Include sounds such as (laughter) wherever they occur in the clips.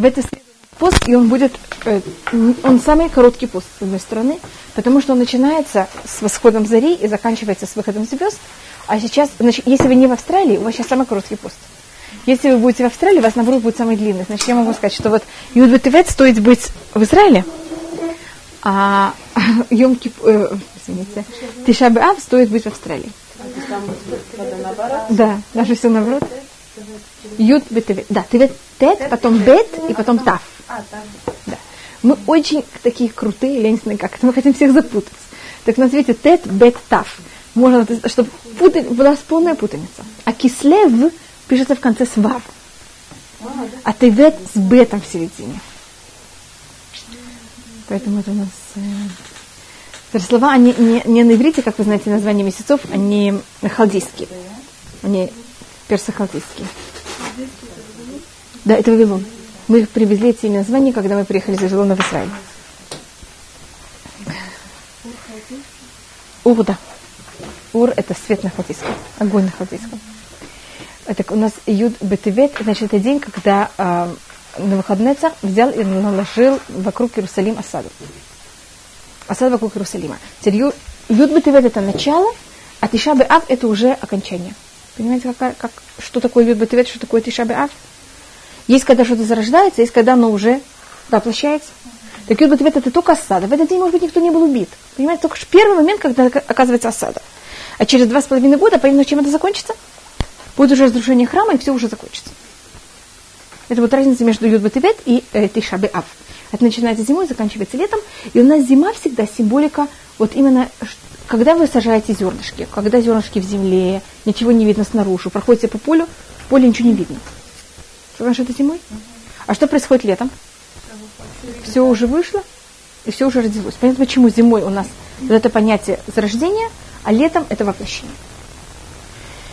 в это пост, и он будет, э, он самый короткий пост, с одной стороны, потому что он начинается с восходом зари и заканчивается с выходом звезд. А сейчас, значит, если вы не в Австралии, у вас сейчас самый короткий пост. Если вы будете в Австралии, у вас наоборот будет самый длинный. Значит, я могу сказать, что вот Юд стоит быть в Израиле, а (laughs) Йом Кип, э, извините, Тишабе Ав стоит быть в Австралии. Да, даже все наоборот. Юд Бетевет. Да, Тевет Тет, потом Бет и потом Тав. Да. Мы очень такие крутые, я не знаю как, мы хотим всех запутать. Так на свете Тет, Бет, Тав. Можно, чтобы путать, была полная путаница. А Кислев пишется в конце с Вав. А Тевет с Бетом в середине. Поэтому это у нас... Э, слова, они не, не на иврите, как вы знаете, названия месяцев, они халдийские. Они персохалдийские. Да, это Вавилон. Мы привезли эти названия, когда мы приехали из Вавилона в Израиль. Ур, да. Ур – это свет на халдейском, огонь на халдейском. Это у нас Юд Бетевет, значит, это день, когда э, на выходный взял и наложил вокруг Иерусалим осаду. Осаду вокруг Иерусалима. Теперь Юд Бетевет – это начало, а Тиша Ав – это уже окончание. Понимаете, как, как, что такое Юд Бетевет, что такое Тиша Ав? Есть, когда что-то зарождается, есть, когда оно уже воплощается. Так Юд Бетевет – это только осада. В этот день, может быть, никто не был убит. Понимаете, только первый момент, когда оказывается осада. А через два с половиной года, понятно, чем это закончится? Будет уже разрушение храма, и все уже закончится. Это вот разница между Юдбатевет и э, Тишабе Ав. Это начинается зимой, заканчивается летом. И у нас зима всегда символика, вот именно, когда вы сажаете зернышки, когда зернышки в земле, ничего не видно снаружи, проходите по полю, в поле ничего не видно. Что это зимой? А что происходит летом? Все уже вышло, и все уже родилось. Понятно, почему зимой у нас вот это понятие зарождения, а летом это воплощение.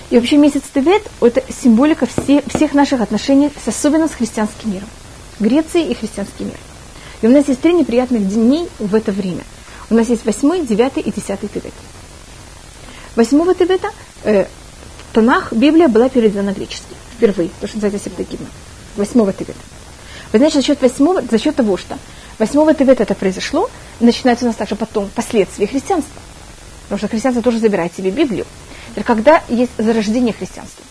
И вообще месяц Тевет – это символика все, всех наших отношений, особенно с христианским миром. Греции и христианский мир. И у нас есть три неприятных дней в это время. У нас есть восьмой, девятый и десятый Тевет. Восьмого Тевета э, Танах, Библия была переведена на греческий. Впервые, то, что называется Септагима. Восьмого Тевета. Вы знаете, за счет восьмого, за счет того, что восьмого Тевета это произошло, начинается у нас также потом последствия христианства. Потому что христианство тоже забирает себе Библию когда есть зарождение христианства.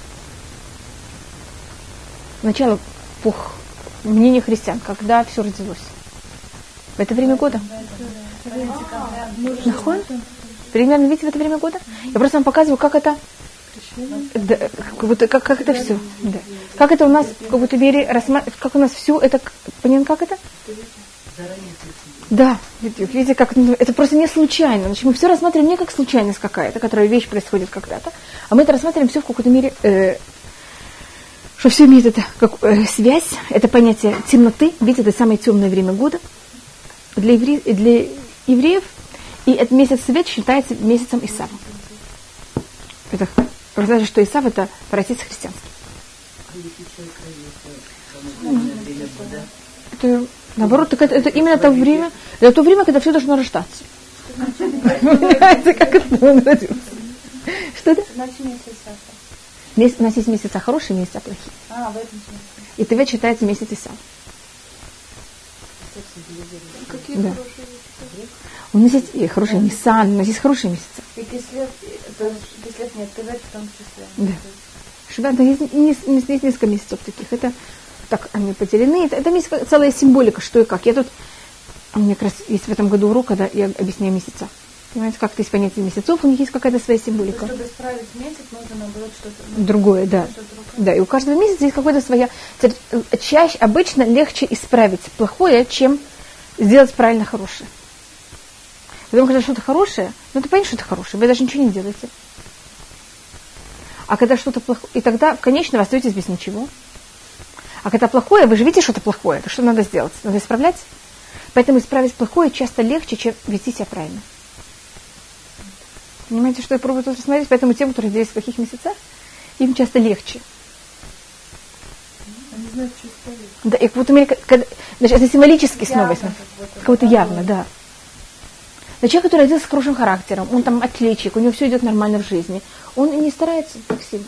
Начало пух, мнение христиан, когда все родилось. В это время года. Нахон? Примерно, видите, в это время года? Я просто вам показываю, как это да, как, как, как это все. Да. Как это у нас в какой-то мере как у нас все это, понятно, как это? Да, видите, как ну, это просто не случайно. Значит, мы все рассматриваем не как случайность какая-то, которая вещь происходит когда-то, а мы это рассматриваем все в какой-то мере, э, что все имеет это как э, связь, это понятие темноты, видите, это самое темное время года для, евре, для евреев, и этот месяц свет считается месяцем Исава. Это, вы знаете, что Исав это праотец христианский. Это Наоборот, это, это именно то время, это то время, когда все должно рождаться. Понимаете, как это он родился? Что это? Месяц, у нас есть месяца хорошие, месяца плохие. А, в этом смысле. И ТВ считается месяц Иса. Какие да. хорошие месяца? У нас есть и хорошие Нисан, у нас есть хорошие месяцы. И кислет, кислет нет, ТВ в том числе. Да. Шаббат, есть, есть, есть несколько месяцев таких. Это так они поделены. Это, это есть целая символика, что и как. Я тут, у меня как раз есть в этом году урок, когда я объясняю месяца. Понимаете, как-то есть понятие месяцев, у них есть какая-то своя символика. чтобы исправить месяц, нужно наоборот что-то... Другое, да. Что да, и у каждого месяца есть какая-то своя... Чаще, обычно легче исправить плохое, чем сделать правильно хорошее. Потому когда что-то хорошее, ну ты понимаешь, что это хорошее, вы даже ничего не делаете. А когда что-то плохое, и тогда, конечно, вы остаетесь без ничего. А когда плохое, вы же видите, что это плохое, то что надо сделать? Надо исправлять. Поэтому исправить плохое часто легче, чем вести себя правильно. Понимаете, что я пробую тут рассмотреть? Поэтому тем, которые здесь в плохих месяцах, им часто легче. Они знают, что исправить. Да, и вот мере, когда, значит, это символически снова, кого-то явно, да. Но человек, который родился с хорошим характером, он там отличик, у него все идет нормально в жизни, он не старается так сильно.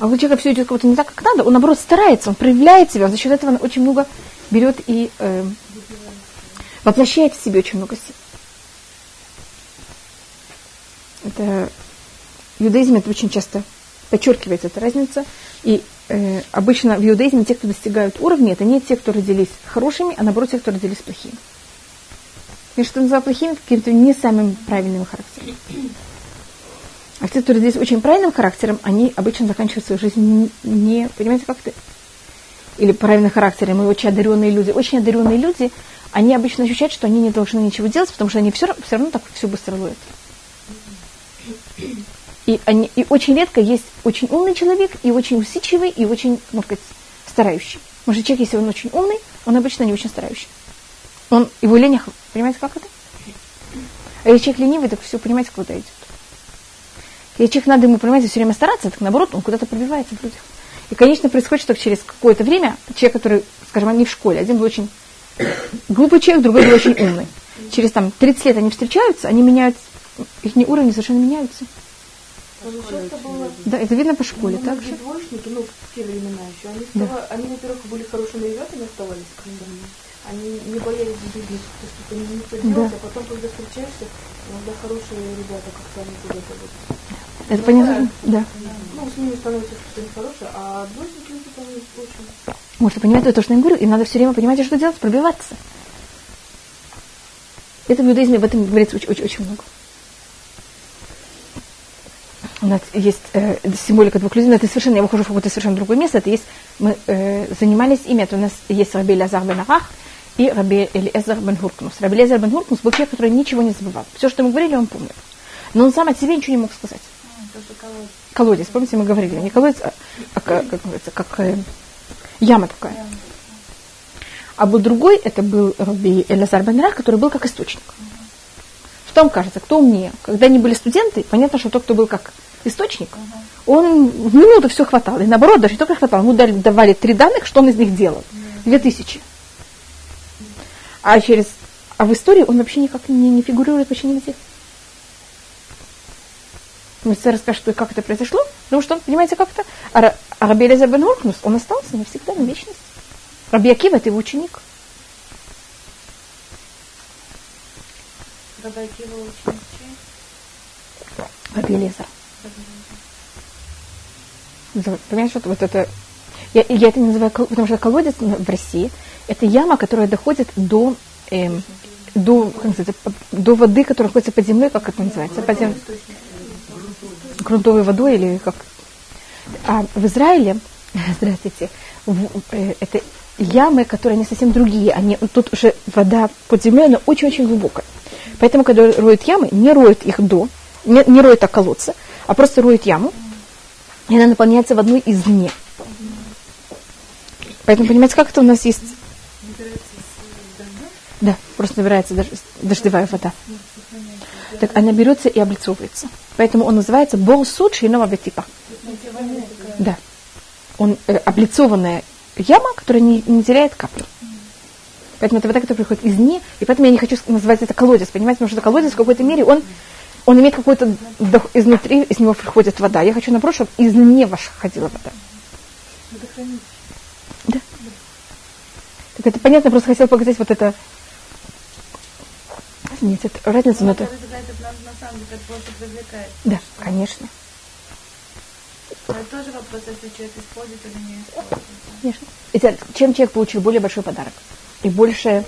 А у человека все идет как-то не так, как надо, он наоборот старается, он проявляет себя, он за счет этого он очень много берет и э, воплощает в себе очень много сил. Это в иудаизме это очень часто подчеркивается эта разница. И э, обычно в иудаизме те, кто достигают уровня, это не те, кто родились хорошими, а наоборот те, кто родились плохими. И что называют плохими, каким-то не самым правильным характером. А те, кто родились очень правильным характером, они обычно заканчивают свою жизнь не, понимаете, как-то, или правильным характером, и очень одаренные люди. Очень одаренные люди, они обычно ощущают, что они не должны ничего делать, потому что они все, все равно так все быстро ловят. И, они, и очень редко есть очень умный человек, и очень усидчивый, и очень, можно сказать, старающий. Может, человек, если он очень умный, он обычно не очень старающий. Он, его ленях, понимаете, как это? А если человек ленивый, так все, понимаете, куда идет. Если человек надо ему, понимаете, все время стараться, так наоборот, он куда-то пробивается в людях. И, конечно, происходит, что через какое-то время человек, который, скажем, они в школе, один был очень глупый человек, другой был очень умный. Через там 30 лет они встречаются, они меняют, их уровни совершенно меняются. Да, это видно по школе, ну, так же? Двоечники, ну, в те времена еще, они, да. става, они, во-первых, были хорошими ребятами оставались, они не боялись жизни, что что-то не то делать, да. а потом, когда встречаешься, иногда хорошие ребята как-то они куда-то вот. Это ну, понятно? Да. Ну, с ними становится что-то нехорошее, а двоечники, это очень... Может, понимаете то, что я говорю, им надо все время понимать, что делать, пробиваться. Это в иудаизме об этом говорится очень, очень, очень много у нас есть э, символика двух людей, но это совершенно, я выхожу в какое-то совершенно другое место, это есть, мы э, занимались ими, это у нас есть Раби Лазар бен Арах и Раби Элиэзер бен Хуркнус. Раби Элиэзер бен Хуркнус был человек, который ничего не забывал. Все, что мы говорили, он помнил. Но он сам от себя ничего не мог сказать. Колодец. колодец, помните, мы говорили, не колодец, а, а как, как говорится, как э, яма такая. А был другой, это был Раби Элазар бен Арах, который был как источник. Что вам кажется, кто умнее? Когда они были студенты, понятно, что тот, кто был как источник, он в минуту все хватало. И наоборот, даже не только хватало, ему дали, давали три данных, что он из них делал. Две тысячи. А через а в истории он вообще никак не, не фигурирует вообще нигде. Мастер расскажет, что как это произошло, потому что он, понимаете, как это, а, а Раби Элизар бен Оркнус, он остался навсегда, на вечность. Раби Акива – это его ученик. Акива ученик Раби Элизар. Понимаешь, что вот это... Я, я это называю, потому что колодец в России – это яма, которая доходит до, эм, до, как называется, до воды, которая находится под землей, как это называется? Под зем... Грунтовой водой или как? А в Израиле, (laughs) здравствуйте, в, э, это ямы, которые они совсем другие. Они, тут уже вода под землей, она очень-очень глубокая. Поэтому, когда роют ямы, не роют их до, не, не роют так колодцы, а просто роют яму, и она наполняется в одной из дне. Поэтому, понимаете, как это у нас есть? Да, просто набирается дождевая вода. Так она берется и облицовывается. Поэтому он называется бол суд шинова типа. Да. Он э, облицованная яма, которая не, не теряет каплю. Поэтому это вода, которая приходит из дне, и поэтому я не хочу называть это колодец, понимаете, потому что колодец в какой-то мере, он он имеет какой-то изнутри, из него приходит вода. Я хочу наоборот, чтобы из не ваша ходила вода. Да. Так это понятно, просто хотел показать вот это. Нет, это разница, но это... Да, конечно. Но это тоже вопрос, если человек использует или не использует. Конечно. Это, чем человек получил более большой подарок, и больше...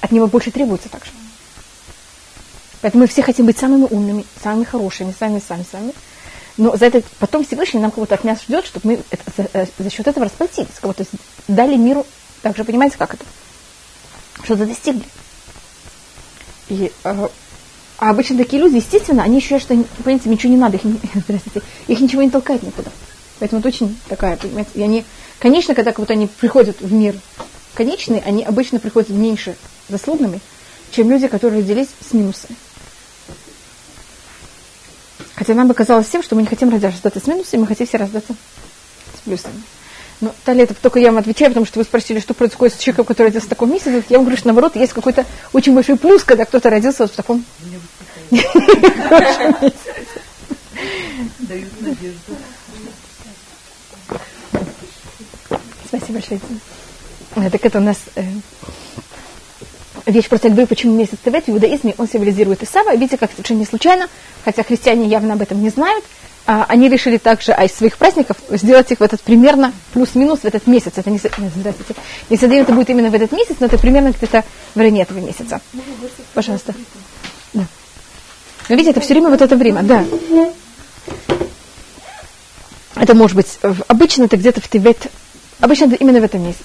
От него больше требуется также. Поэтому мы все хотим быть самыми умными, самыми хорошими, сами, сами, сами. Но за это потом Всевышний нам кого-то от нас ждет, чтобы мы это, за, э, за счет этого расплатились, кого-то дали миру, также понимаете, как это? Что-то достигли. И, э, а обычно такие люди, естественно, они считают, что, понимаете, ничего не надо, их, здравствуйте, (laughs) их ничего не толкает никуда. Поэтому это очень такая, понимаете, и они, конечно, когда вот они приходят в мир конечный, они обычно приходят меньше заслугами, чем люди, которые родились с минусами. Хотя нам бы казалось всем, что мы не хотим рождаться с минусами, мы хотим все рождаться с плюсами. Ну, Талия, это только я вам отвечаю, потому что вы спросили, что происходит с человеком, который родился в таком месяце. Ну, я вам говорю, что наоборот, есть какой-то очень большой плюс, когда кто-то родился вот в таком... Спасибо большое. Э, так это у нас э, вещь про Тальбы, почему месяц Тевет в иудаизме, он символизирует Исава. Видите, как совершенно не случайно, хотя христиане явно об этом не знают, они решили также а из своих праздников сделать их в этот примерно плюс-минус в этот месяц. Это не, здравствуйте, не совсем это будет именно в этот месяц, но это примерно где-то в районе этого месяца. Пожалуйста. Да. Но видите, это все время вот это время, да. Это может быть, обычно это где-то в Тибет, обычно это именно в этом месяце.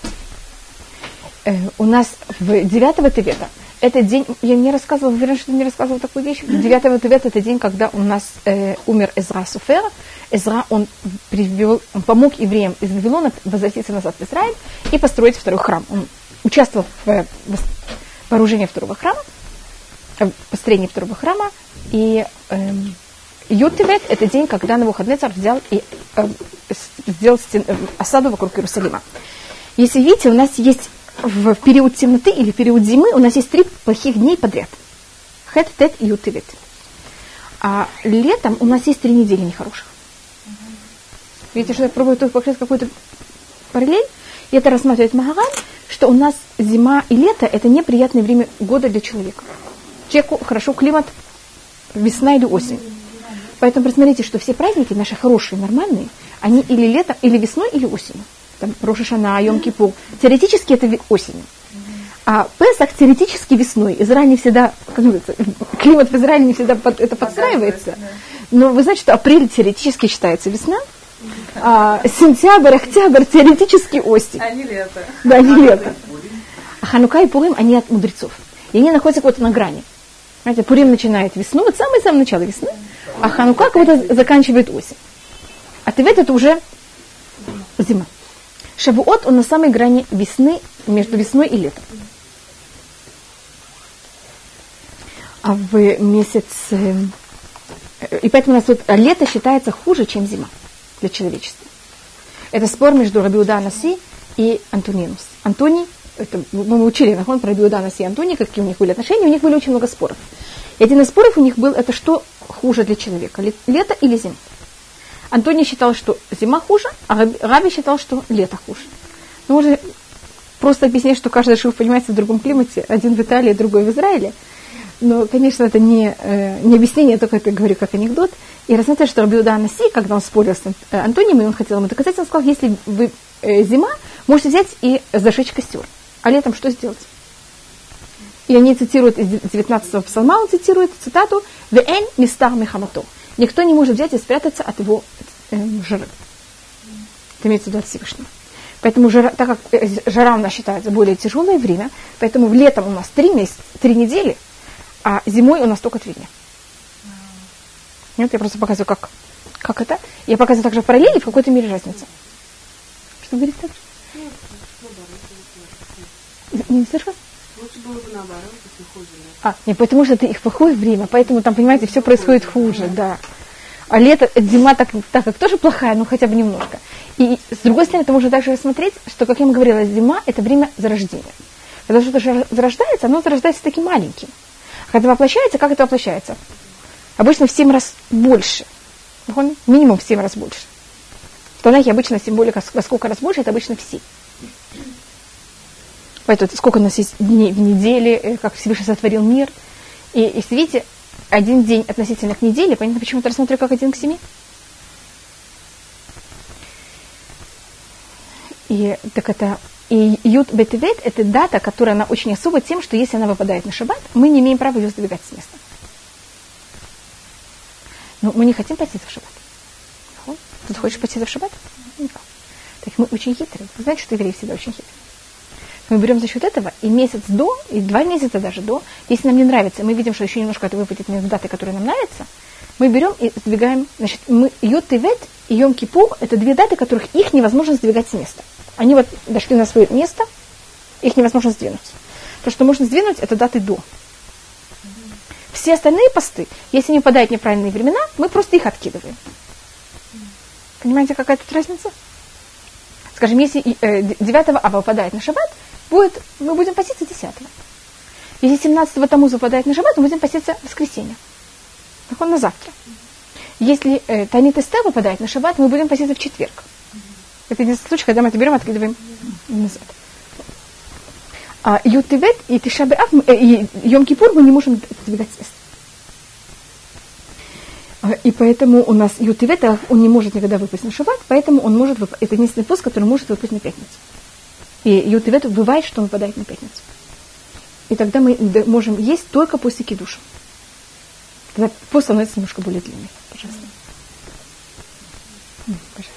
Э, у нас в 9 Тибета этот день, я не рассказывала, уверена, что не рассказывала такую вещь. 9 Тибета это день, когда у нас э, умер Эзра Суфер. Эзра, он привел, он помог евреям из Вавилона возвратиться назад в Израиль и построить второй храм. Он участвовал в, в вооружении второго храма, в построении второго храма. И э, Ютивет – это день, когда Навуходнецар взял и э, сделал стен, э, осаду вокруг Иерусалима. Если видите, у нас есть в период темноты или в период зимы у нас есть три плохих дней подряд. Хет, тет и ютивет. А летом у нас есть три недели нехороших. Видите, что я пробую тут показать какую-то параллель? И это рассматривает Магараль, что у нас зима и лето – это неприятное время года для человека. Человеку хорошо климат весна или осень. Поэтому посмотрите, что все праздники наши хорошие, нормальные, они или летом, или весной, или осенью там, Рошашана, Йом Кипур. Теоретически это осенью. А Песах теоретически весной. Израиль не всегда, как говорится, (laughs) климат в Израиле не всегда под, это подстраивается. Но вы знаете, что апрель теоретически считается весна, а сентябрь, октябрь теоретически осень. А не лето. Да, не лето. А Ханука и Пурим, они от мудрецов. И они находятся вот на грани. Знаете, Пурим начинает весну, вот самое-самое начало весны, а Ханука как будто заканчивает осень. А Тевет это уже зима. Шавуот, он на самой грани весны, между весной и летом. А в месяц... Э, и поэтому у нас вот лето считается хуже, чем зима для человечества. Это спор между Рабиуда Наси и Антонинус. Антоний, это, мы учили нахон про Рабиуда Наси и Антоний, какие у них были отношения, у них были очень много споров. И один из споров у них был, это что хуже для человека, лето или зима. Антоний считал, что зима хуже, а Раби считал, что лето хуже. Ну, можно просто объяснять, что каждый шив понимается в другом климате, один в Италии, другой в Израиле. Но, конечно, это не, э, не объяснение, только это говорю как анекдот. И рассмотрели, что Рабиуда Анаси, когда он спорил с э, Антонием, и он хотел ему доказать, он сказал, если вы э, зима, можете взять и зажечь костер. А летом что сделать? И они цитируют из 19-го псалма, он цитирует цитату «Веэн мистар мехамато». Никто не может взять и спрятаться от его э, жары. Это имеется в виду от Всевышнего. Поэтому жара, так как э, жара у нас считается более тяжелое время, поэтому в летом у нас три месяца, три недели, а зимой у нас только три дня. Нет, я просто показываю, как, как это. Я показываю также в параллели, в какой-то мере разница. Что говорит так? Не слышал? Лучше было бы наоборот, если хуже. А, не потому что это их плохое время, поэтому там, понимаете, все происходит хуже, да. А лето, зима так, так как тоже плохая, но хотя бы немножко. И с другой стороны, это можно также рассмотреть, что, как я вам говорила, зима – это время зарождения. Когда что-то зарождается, оно зарождается таким маленьким. А когда воплощается, как это воплощается? Обычно в 7 раз больше. Минимум в 7 раз больше. В Танахе обычно, более, во сколько раз больше, это обычно все. Поэтому сколько у нас есть дней в неделе, э, как Всевышний сотворил мир. И если видите, один день относительно к неделе, понятно, почему я рассмотрю как один к семи? И так это и Ют Бетевет – это дата, которая она очень особая тем, что если она выпадает на шаббат, мы не имеем права ее сдвигать с места. Но мы не хотим пойти в шаббат. Ты хочешь пойти в шаббат? Так мы очень хитрые. Вы знаете, что евреи всегда очень хитрые мы берем за счет этого и месяц до, и два месяца даже до, если нам не нравится, мы видим, что еще немножко это выпадет между даты, которые нам нравятся, мы берем и сдвигаем, значит, мы Йод Вет и Йом Кипур, это две даты, которых их невозможно сдвигать с места. Они вот дошли на свое место, их невозможно сдвинуть. То, что можно сдвинуть, это даты до. Все остальные посты, если не выпадают неправильные времена, мы просто их откидываем. Понимаете, какая тут разница? Скажем, если 9 э, ава выпадает на шаббат, будет, мы будем поститься 10 Если 17-го тому выпадает на шаббат, мы будем поститься в воскресенье. Так он на завтра. Если э, Танит Эстер выпадает на шаббат, мы будем поститься в четверг. Это единственный случай, когда мы это берем и откидываем назад. А Ютивет и Тишабеав, и Йом-Кипур мы не можем отодвигать с. А, и поэтому у нас Ютивет, он не может никогда выпасть на шаббат, поэтому он может выпасть. Это единственный пост, который может выпасть на пятницу. И Ютивет бывает, что он выпадает на пятницу. И тогда мы можем есть только после кидуша. Тогда пост становится немножко более длинный. Пожалуйста. Пожалуйста.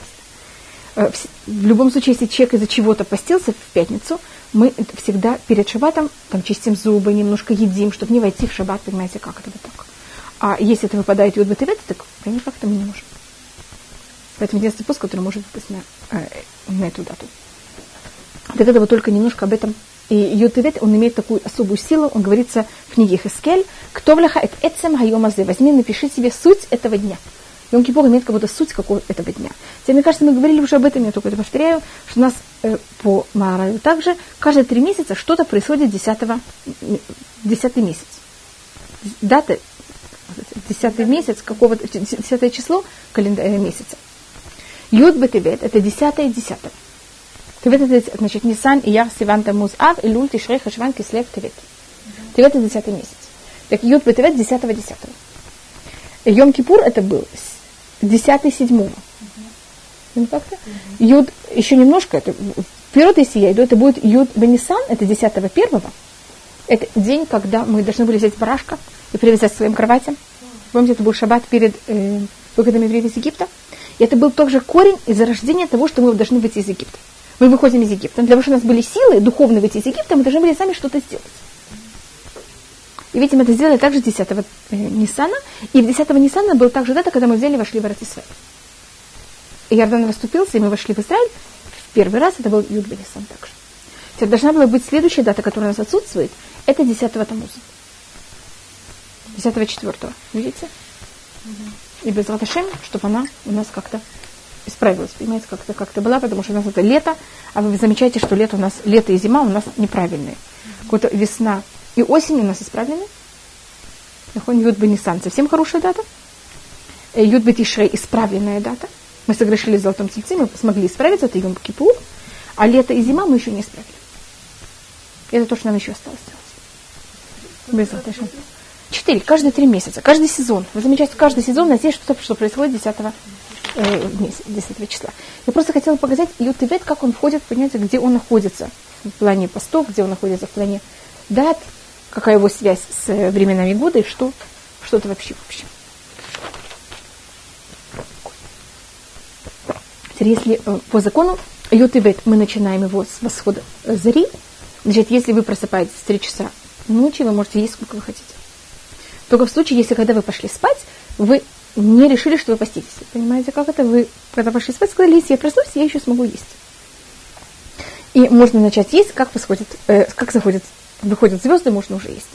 Э, в любом случае, если человек из-за чего-то постился в пятницу, мы всегда перед шаббатом там чистим зубы, немножко едим, чтобы не войти в шаббат, понимаете, как это вот так. А если это выпадает йод бетевет, так конечно, как-то мы не можем. Поэтому единственный пост, который может выпасть на, э, на эту дату. Это вот только немножко об этом. И Ютевет, он имеет такую особую силу, он говорится в книге Хескель, кто вляха это эцем хайомазе, возьми, напиши себе суть этого дня. Йом Кипур имеет как будто суть какого этого дня. Теперь, мне кажется, мы говорили уже об этом, я только это повторяю, что у нас э, по Маараю также каждые три месяца что-то происходит 10, 10 месяц. Дата, 10 месяц, какого-то, 10 число календаря э, месяца. Юд Бетевет, это 10 и 10. Тевет это, значит, Нисан, Ияр, Сиван, Тамуз, Ав, Илюль, Тишрей, Хашван, Кислев, Тевет. Тевет это 10 месяц. Так Юд Бетевет 10 10 Йом Кипур это был 10 7 как-то? Юд, еще немножко, это, вперед, если я иду, это будет Юд Бенисан, это 10 1 Это день, когда мы должны были взять барашка и привязать к своим кроватям. Помните, это был шаббат перед э, выходом евреев из Египта. И это был также корень и зарождение того, что мы должны выйти из Египта. Мы выходим из Египта. Для того, чтобы у нас были силы духовно выйти из Египта, мы должны были сами что-то сделать. И видите, мы это сделали также 10 э, Ниссана. И в 10 Ниссана был также дата, когда мы взяли и вошли в Израиль. И Иордан расступился, и мы вошли в Израиль. В первый раз это был Юд Нисан также. Теперь должна была быть следующая дата, которая у нас отсутствует. Это 10 Тамуза. 10 четвертого. Видите? И без Раташем, чтобы она у нас как-то исправилась, понимаете, как-то как-то была, потому что у нас это лето, а вы замечаете, что лето у нас, лето и зима у нас неправильные. Вот весна и осень у нас исправлены. Нахон Юд Бенисан, совсем хорошая дата. Э, Юд Бетишрей, исправленная дата. Мы согрешили в золотом тельце, мы смогли исправиться, это Йом Кипур. А лето и зима мы еще не исправили. Это то, что нам еще осталось сделать. Без Четыре, каждые три месяца, каждый сезон. Вы замечаете, каждый сезон у нас есть что-то, что происходит 10, э, 10 числа. Я просто хотела показать Ютивет, как он входит, понимаете, где он находится в плане постов, где он находится в плане дат, какая его связь с э, временами года и что, что это вообще вообще. Если э, по закону Ютивет мы начинаем его с восхода зари, значит, если вы просыпаетесь в 3 часа ночи, вы можете есть сколько вы хотите. Только в случае, если когда вы пошли спать, вы не решили, что вы поститесь. Понимаете, как это? Вы, когда пошли спать, сказали, если я проснусь, я еще смогу есть. И можно начать есть, как, восходит, э, как заходят, выходят звезды, можно уже есть.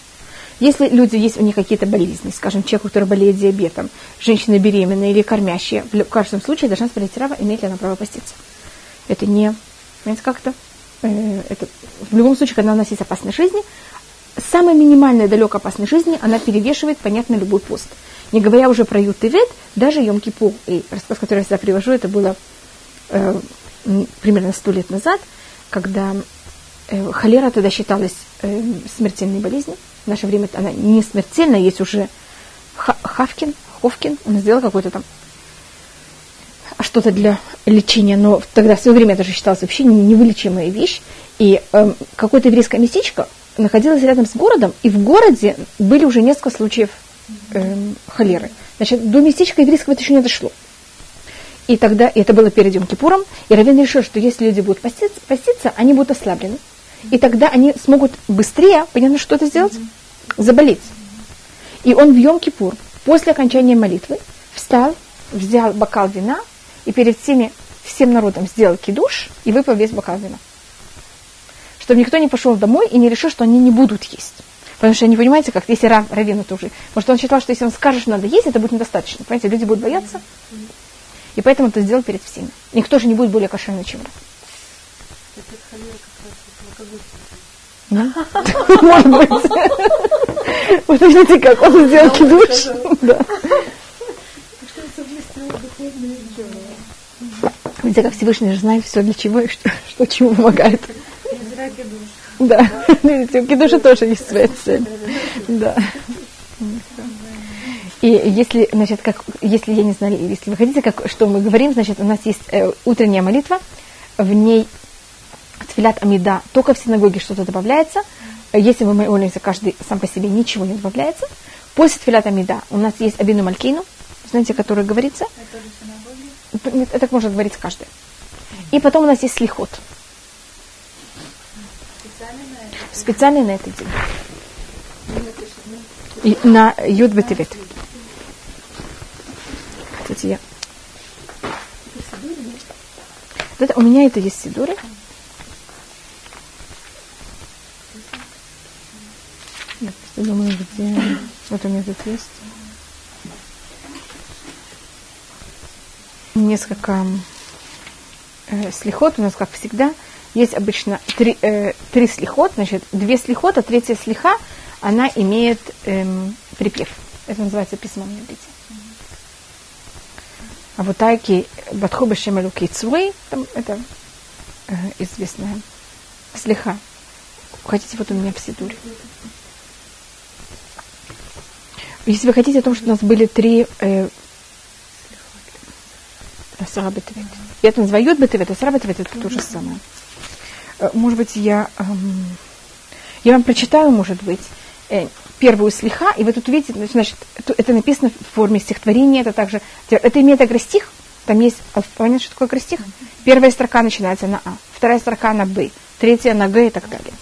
Если люди, есть у них какие-то болезни, скажем, человек, который болеет диабетом, женщина беременная или кормящая, в каждом случае должна спросить раба, имеет ли она право поститься. Это не, понимаете, как это? Э, это в любом случае, когда у нас есть опасность жизни, самая минимальная далеко опасной жизни, она перевешивает, понятно, любой пост. Не говоря уже про Ют и Вет, даже Йом Кипур, и рассказ, который я всегда привожу, это было э, примерно сто лет назад, когда э, холера тогда считалась э, смертельной болезнью. В наше время она не смертельная, есть уже Хавкин, Ховкин, он сделал какой-то там что-то для лечения, но тогда в свое время это же считалось вообще невылечимая вещь. И э, какое-то еврейское местечко находилась рядом с городом, и в городе были уже несколько случаев э, холеры. Значит, до местечка еврейского это еще не дошло. И тогда, и это было перед Йом Кипуром, и Равин решил, что если люди будут поститься, поститься, они будут ослаблены. И тогда они смогут быстрее, понятно, что это сделать? Заболеть. И он в Йом Кипур, после окончания молитвы, встал, взял бокал вина, и перед всеми, всем народом сделал кидуш, и выпил весь бокал вина чтобы никто не пошел домой и не решил, что они не будут есть. Потому что не понимаете, как если Рав, Равин это уже. Может, он считал, что если он скажет, что надо есть, это будет недостаточно. Понимаете, люди будут бояться. И поэтому это сделал перед всеми. Никто же не будет более кошерный, чем Рав. (laughs) Может быть. Вот видите, как он сделал кидуш. Да. Видите, как Всевышний же знает все для чего и что, что чему помогает. Да, (laughs) кидуша тоже есть своя цель. Да. И если, значит, как, если я не знаю, если вы хотите, как, что мы говорим, значит, у нас есть э, утренняя молитва, в ней тфилят амида, только в синагоге что-то добавляется. Если мы молимся каждый сам по себе, ничего не добавляется. После тфилят амида у нас есть абину малькину, знаете, который говорится. Это, Нет, это может говорить каждый. И потом у нас есть слихот. Специально на этот день. И на Юд Бетевет. Кстати, я... Это, у меня это есть сидуры. Я просто думаю, где... Вот у меня тут есть. Несколько э, слихот у нас, как всегда, есть обычно три, э, три слихот, значит, две слихота, третья слиха, она имеет эм, припев. Это называется письмо на иврите. А вот тайки Батхуба Шемалуки Цвы, там это э, известная слиха. Хотите, вот у меня в Сидуре. Если вы хотите о том, что у нас были три э, Сарабетвет. Я это называю Йодбетвет, а Сарабетвет это то же самое. Э, может быть, я, эм, я вам прочитаю, может быть, э, первую слиха, и вы тут увидите, значит, это написано в форме стихотворения, это также, это имеет агростих, там есть, понятно, что такое агростих? Первая строка начинается на А, вторая строка на Б, третья на Г и так далее.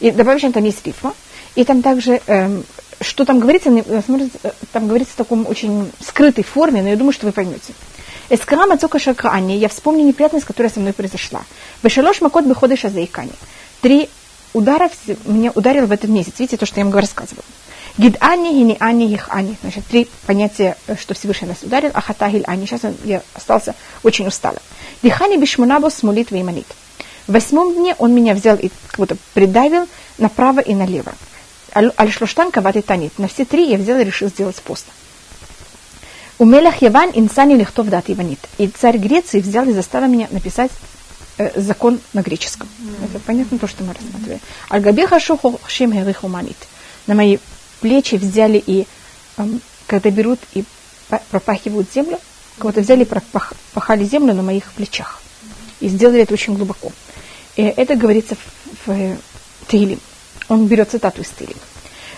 И добавочно там есть рифма, и там также, эм, что там говорится, э, там говорится в таком очень скрытой форме, но я думаю, что вы поймете. Эскарама цока шакраани, я вспомню неприятность, которая со мной произошла. Бешалош макот беходыша заикани. Три удара меня ударил в этот месяц. Видите, то, что я вам рассказывала. Гид Ани, Гини Ани, Их Ани. Значит, три понятия, э, что Всевышний нас ударил. Ахата Гиль Ани. Сейчас я остался очень устала. Дихани Бишмунабо смолит вейманит. В восьмом дне он меня взял и как будто придавил направо и налево. Аль-Шлуштан Кавати Танит. На все три я взял и решил сделать пост. У Мелях Яван инсани лихтов дат Иванит. И царь Греции взял и заставил меня написать э, закон на греческом. Mm-hmm. Это понятно то, что мы рассматриваем. Аль-Габеха Шухим Херихуманит. На мои плечи взяли и, эм, когда берут и пропахивают землю, кого-то взяли и пропахали землю на моих плечах. И сделали это очень глубоко. И это говорится в, в Тилим. Он берет цитату из Тилим.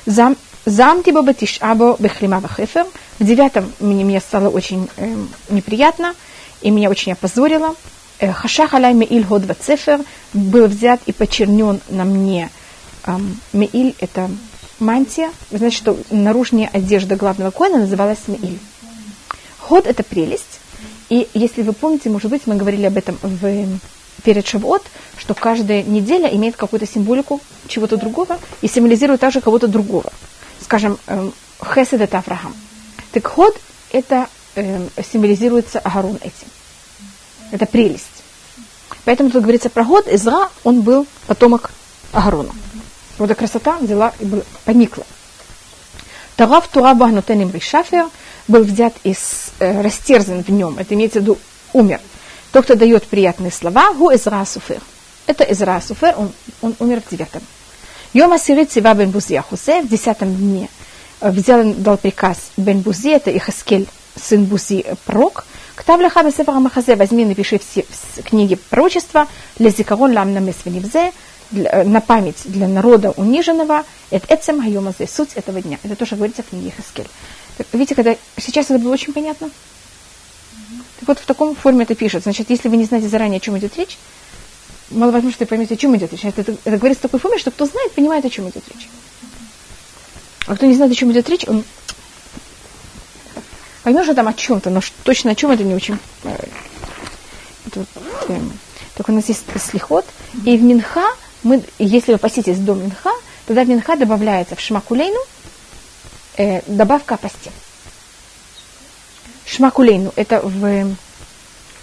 Зам, зам тиба батиш або бехлима вахефер. В девятом мне, мне стало очень э, неприятно, и меня очень опозорило. Э, Хашах алай меиль год цифр был взят и почернен на мне. Эм, меиль – это мантия. Вы знаете, что наружная одежда главного коина называлась меиль. Год – это прелесть. И если вы помните, может быть, мы говорили об этом в, перед Шавот, что каждая неделя имеет какую-то символику чего-то другого и символизирует также кого-то другого. Скажем, эм, Хесед – это Авраам. Так ход – это э, символизируется Агарон этим. Это прелесть. Поэтому тут говорится про год, Изра, он был потомок Агарона. Вот эта красота взяла и поникла. Тарав Тура Багнутеним Ришафер был взят и э, растерзан в нем. Это имеется в виду умер. Тот, кто дает приятные слова, гу Изра Суфер. Это Изра Суфер, он, он умер в девятом. Йома Сирит Сива бен Бузия Хусе в десятом дне взял, дал приказ Бен Бузи, это Ихаскель, сын Бузи, пророк, к Тавляха Сефара Махазе, возьми, напиши все книги пророчества, для Зикарон Лам Намесвеневзе, на память для народа униженного, это Эцем Хайомазе, суть этого дня. Это тоже говорится в книге Хаскель. Видите, когда сейчас это было очень понятно? Так вот, в таком форме это пишет. Значит, если вы не знаете заранее, о чем идет речь, маловозможно, что вы поймете, о чем идет речь. Это, это говорится в такой форме, что кто знает, понимает, о чем идет речь. А кто не знает, о чем идет речь, он поймет, что там о чем-то, но точно о чем это не очень вот, э, так у нас есть слихот, и в Минха, мы, если вы поститесь до Минха, тогда в Минха добавляется в Шмакулейну э, добавка о посте. Шмакулейну, это в,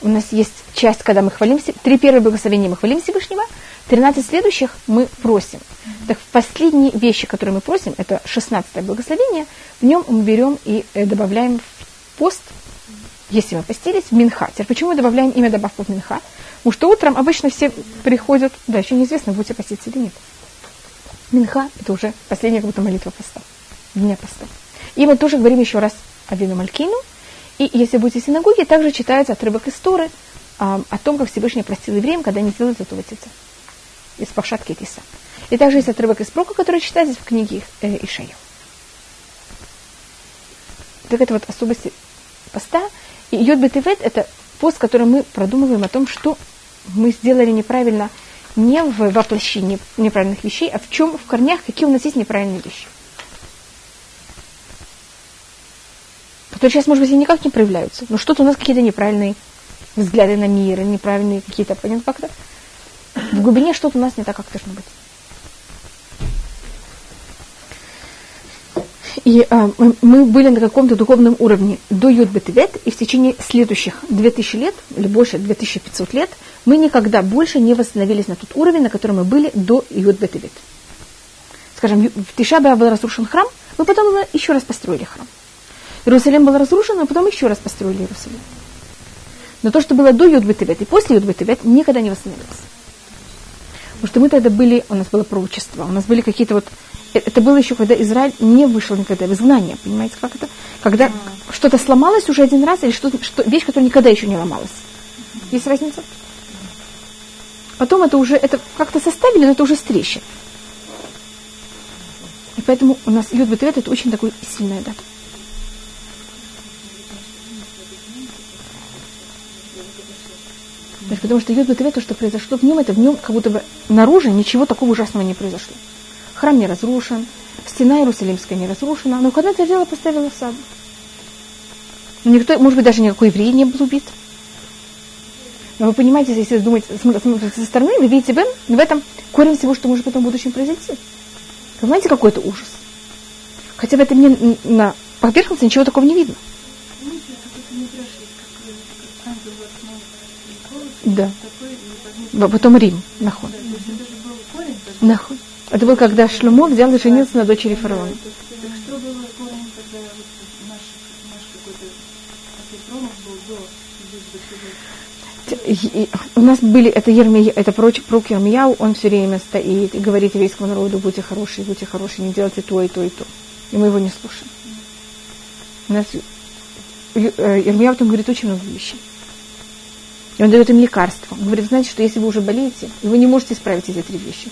у нас есть часть, когда мы хвалимся, три первые благословения мы хвалим Всевышнего, 13 следующих мы просим. Так последние вещи, которые мы просим, это 16 благословение, в нем мы берем и э, добавляем в пост если мы постились, в Минха. Теперь почему мы добавляем имя добавку в Минха? Потому что утром обычно все приходят, да, еще неизвестно, будете поститься или нет. Минха – это уже последняя как будто молитва поста, дня поста. И мы тоже говорим еще раз о Вину Малькину. И если будете в синагоге, также читается отрывок истории о том, как Всевышний простил евреям, когда они сделали золотого тельца из Пашат Кетиса. И также есть отрывок из Прока, который читается в книге э, Ишая. Так это вот особости поста. И Йод Бетевет – это пост, который мы продумываем о том, что мы сделали неправильно не в воплощении неправильных вещей, а в чем, в корнях, какие у нас есть неправильные вещи. Которые сейчас, может быть, и никак не проявляются, но что-то у нас какие-то неправильные взгляды на мир, неправильные какие-то, понятно, как-то. В глубине что-то у нас не так, как должно быть. И э, мы были на каком-то духовном уровне до Юд Бетвет, и в течение следующих 2000 лет, или больше 2500 лет, мы никогда больше не восстановились на тот уровень, на котором мы были до Юд Бетвет. Скажем, в Тишабе был разрушен храм, мы потом еще раз построили храм. Иерусалим был разрушен, а потом еще раз построили Иерусалим. Но то, что было до Юд Бетвет и после Юд Бетвет, никогда не восстановилось. Потому что мы тогда были, у нас было пророчество, у нас были какие-то вот это было еще, когда Израиль не вышел никогда в изгнание. Понимаете, как это? Когда mm. что-то сломалось уже один раз, или что, что, вещь, которая никогда еще не ломалась. Есть разница? Потом это уже, это как-то составили, но это уже встреча. И поэтому у нас Юд Бетвет это очень такой сильная дата. Потому что Бетвет, то, что произошло в нем, это в нем как будто бы наружу ничего такого ужасного не произошло. Храм не разрушен, стена Иерусалимская не разрушена, но когда это дело поставила в сад. Никто, может быть, даже никакой еврей не был убит. Но вы понимаете, если думать, со стороны, вы видите в, в этом корень всего, что может потом в будущем произойти. Вы знаете, какой это ужас? Хотя в этом не, на поверхности ничего такого не видно. Да. А потом Рим, наход. Наход. Это был, когда Шлюмо взял и женился на дочери фараона. Какой-то у нас были, это Ермия, это прочь, пророк Ермияу, он все время стоит и говорит еврейскому народу, будьте хорошие, будьте хорошие, не делайте то и то и то. И мы его не слушаем. У нас Ермияу там говорит очень много вещей. И он дает им лекарство. Он говорит, знаете, что если вы уже болеете, вы не можете исправить эти три вещи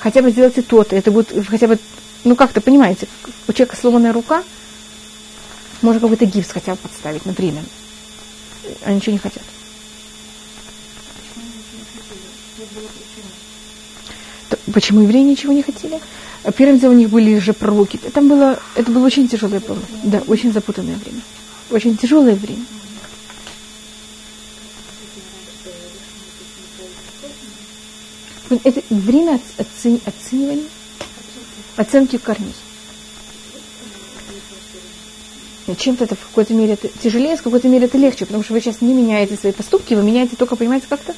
хотя бы сделайте то-то, это будет хотя бы, ну как-то, понимаете, у человека сломанная рука, можно какой-то гипс хотя бы подставить на время. Они ничего не хотят. Почему евреи ничего не хотели? Первым делом у них были же пророки. Там было, это было очень тяжелое время. Да, очень запутанное время. Очень тяжелое время. Это время оцени, оценивания, оценки корней. Чем-то это в какой-то мере это тяжелее, в какой-то мере это легче, потому что вы сейчас не меняете свои поступки, вы меняете только, понимаете, как-то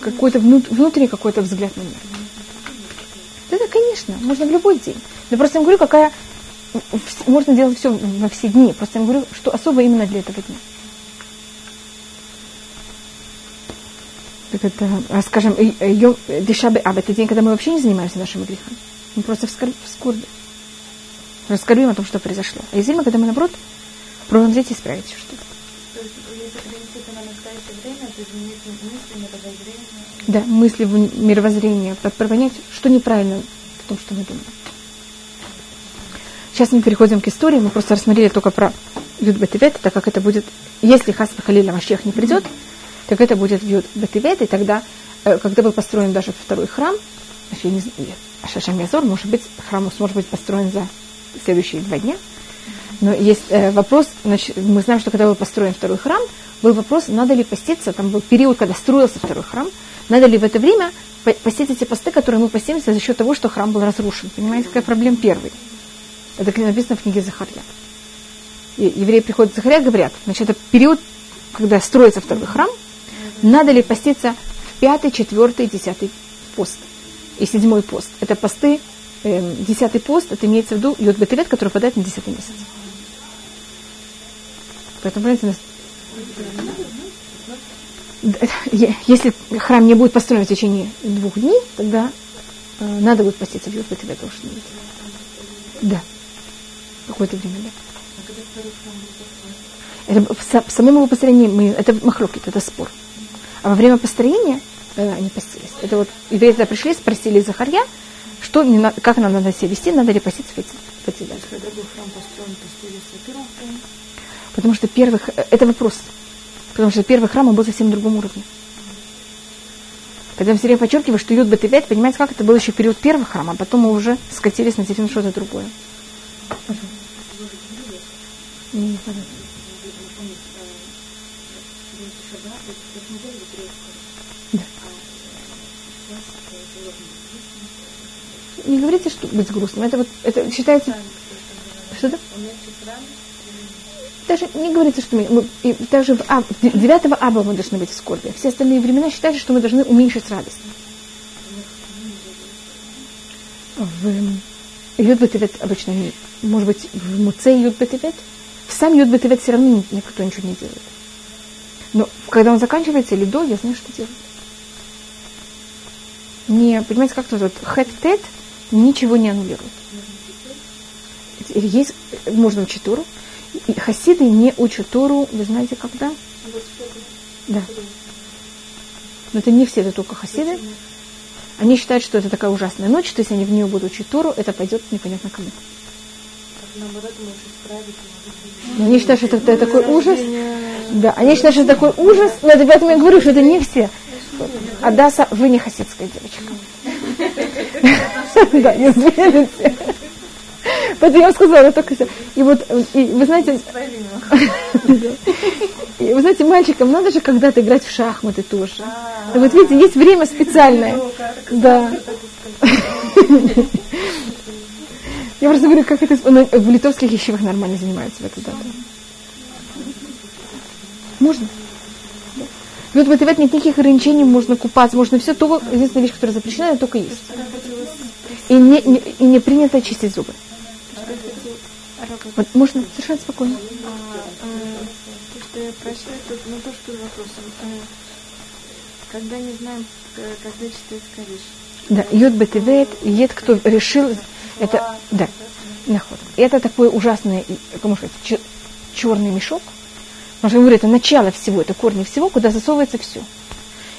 какой-то внутренний какой-то взгляд на мир. Это, конечно, можно в любой день. Но просто я говорю, какая можно делать все во все дни. Просто я говорю, что особо именно для этого дня. Так это, а, скажем, Дешабе Аб, это день, когда мы вообще не занимаемся нашими грехами. Мы просто в, скорби. Раскорбим о том, что произошло. А есть время, когда мы, наоборот, пробуем взять и исправить что-то. Да, мысли в мировоззрение, понять, что неправильно в том, что мы думаем. Сейчас мы переходим к истории, мы просто рассмотрели только про Юдбетевет, так как это будет, если Хас Халиля Машех не придет, mm-hmm так это будет в Бетевет, и тогда, э, когда был построен даже второй храм, значит, Шашам Язор, может быть, храм может быть построен за следующие два дня. Но есть э, вопрос, значит, мы знаем, что когда был построен второй храм, был вопрос, надо ли поститься, там был период, когда строился второй храм, надо ли в это время постить эти посты, которые мы постимся за счет того, что храм был разрушен. Понимаете, какая проблема первый? Это написано в книге Захарья. И евреи приходят в Захарья, говорят, значит, это период, когда строится второй храм, надо ли поститься в пятый, четвертый, десятый пост и седьмой пост. Это посты, э, десятый пост, это имеется в виду Йод Бетевет, который выпадает на десятый месяц. Поэтому, понимаете, если храм не будет построен в течение двух дней, тогда э, надо будет поститься в Йод Бетевет быть. Да. Какое-то время, да. Это, в самом его построении мы, это махлокит, это спор. А во время построения э, они постились. Это вот евреи туда пришли, спросили Захарья, что не надо, как нам надо себя вести, надо ли поститься в эти Когда был храм построен, постились в первом храме? Потому что первых, э, это вопрос. Потому что первый храм он был совсем на другом уровне. Когда я все время подчеркиваю, что Юд Бет понимаете, как это был еще период первого храма, а потом мы уже скатились на совсем что-то другое. Не, Да. Не говорите, что быть грустным. Это вот это считается. Что-то? даже не говорится, что мы, мы и даже в ав, 9 аба мы должны быть в скорби. Все остальные времена считают, что мы должны уменьшить радость. В Юд обычно, может быть, в Муце Юд в сам Юд все равно никто ничего не делает. Но когда он заканчивается или до, я знаю, что делать. Не, понимаете, как тут вот хэт-тет ничего не аннулирует. Есть, можно учить Туру, и хасиды не учат Тору, вы знаете, когда? Да. Но это не все, это только хасиды. Они считают, что это такая ужасная ночь, что если они в нее будут учить Тору, это пойдет непонятно кому. Но они считают, что это, это такой ужас. Да, они считают, что это такой ужас, но это поэтому я говорю, что это не все. Адаса, вы не хасидская девочка. (laughs) Да, извините. Поэтому я сказала только все. И вот, и, вы знаете, (laughs) и, вы знаете, мальчикам надо же когда-то играть в шахматы тоже. А вот видите, есть время специальное. Да. (laughs) Я просто говорю, как это в литовских ещивах нормально занимаются в эту дату. Можно. И вот в этой нет никаких ограничений, можно купаться, можно все, только единственная вещь, которая запрещена, это только есть. И не, не, и не принято чистить зубы. Вот можно совершенно спокойно. То, что я прочла, тут, ну то, что вопросом. Когда не знаем, когда читать Кадиш. Да, Йод Бетевет, Ед, кто решил, это, да, наход. Это такой ужасный, как можно сказать, черный мешок. Потому что говорю, это начало всего, это корни всего, куда засовывается все.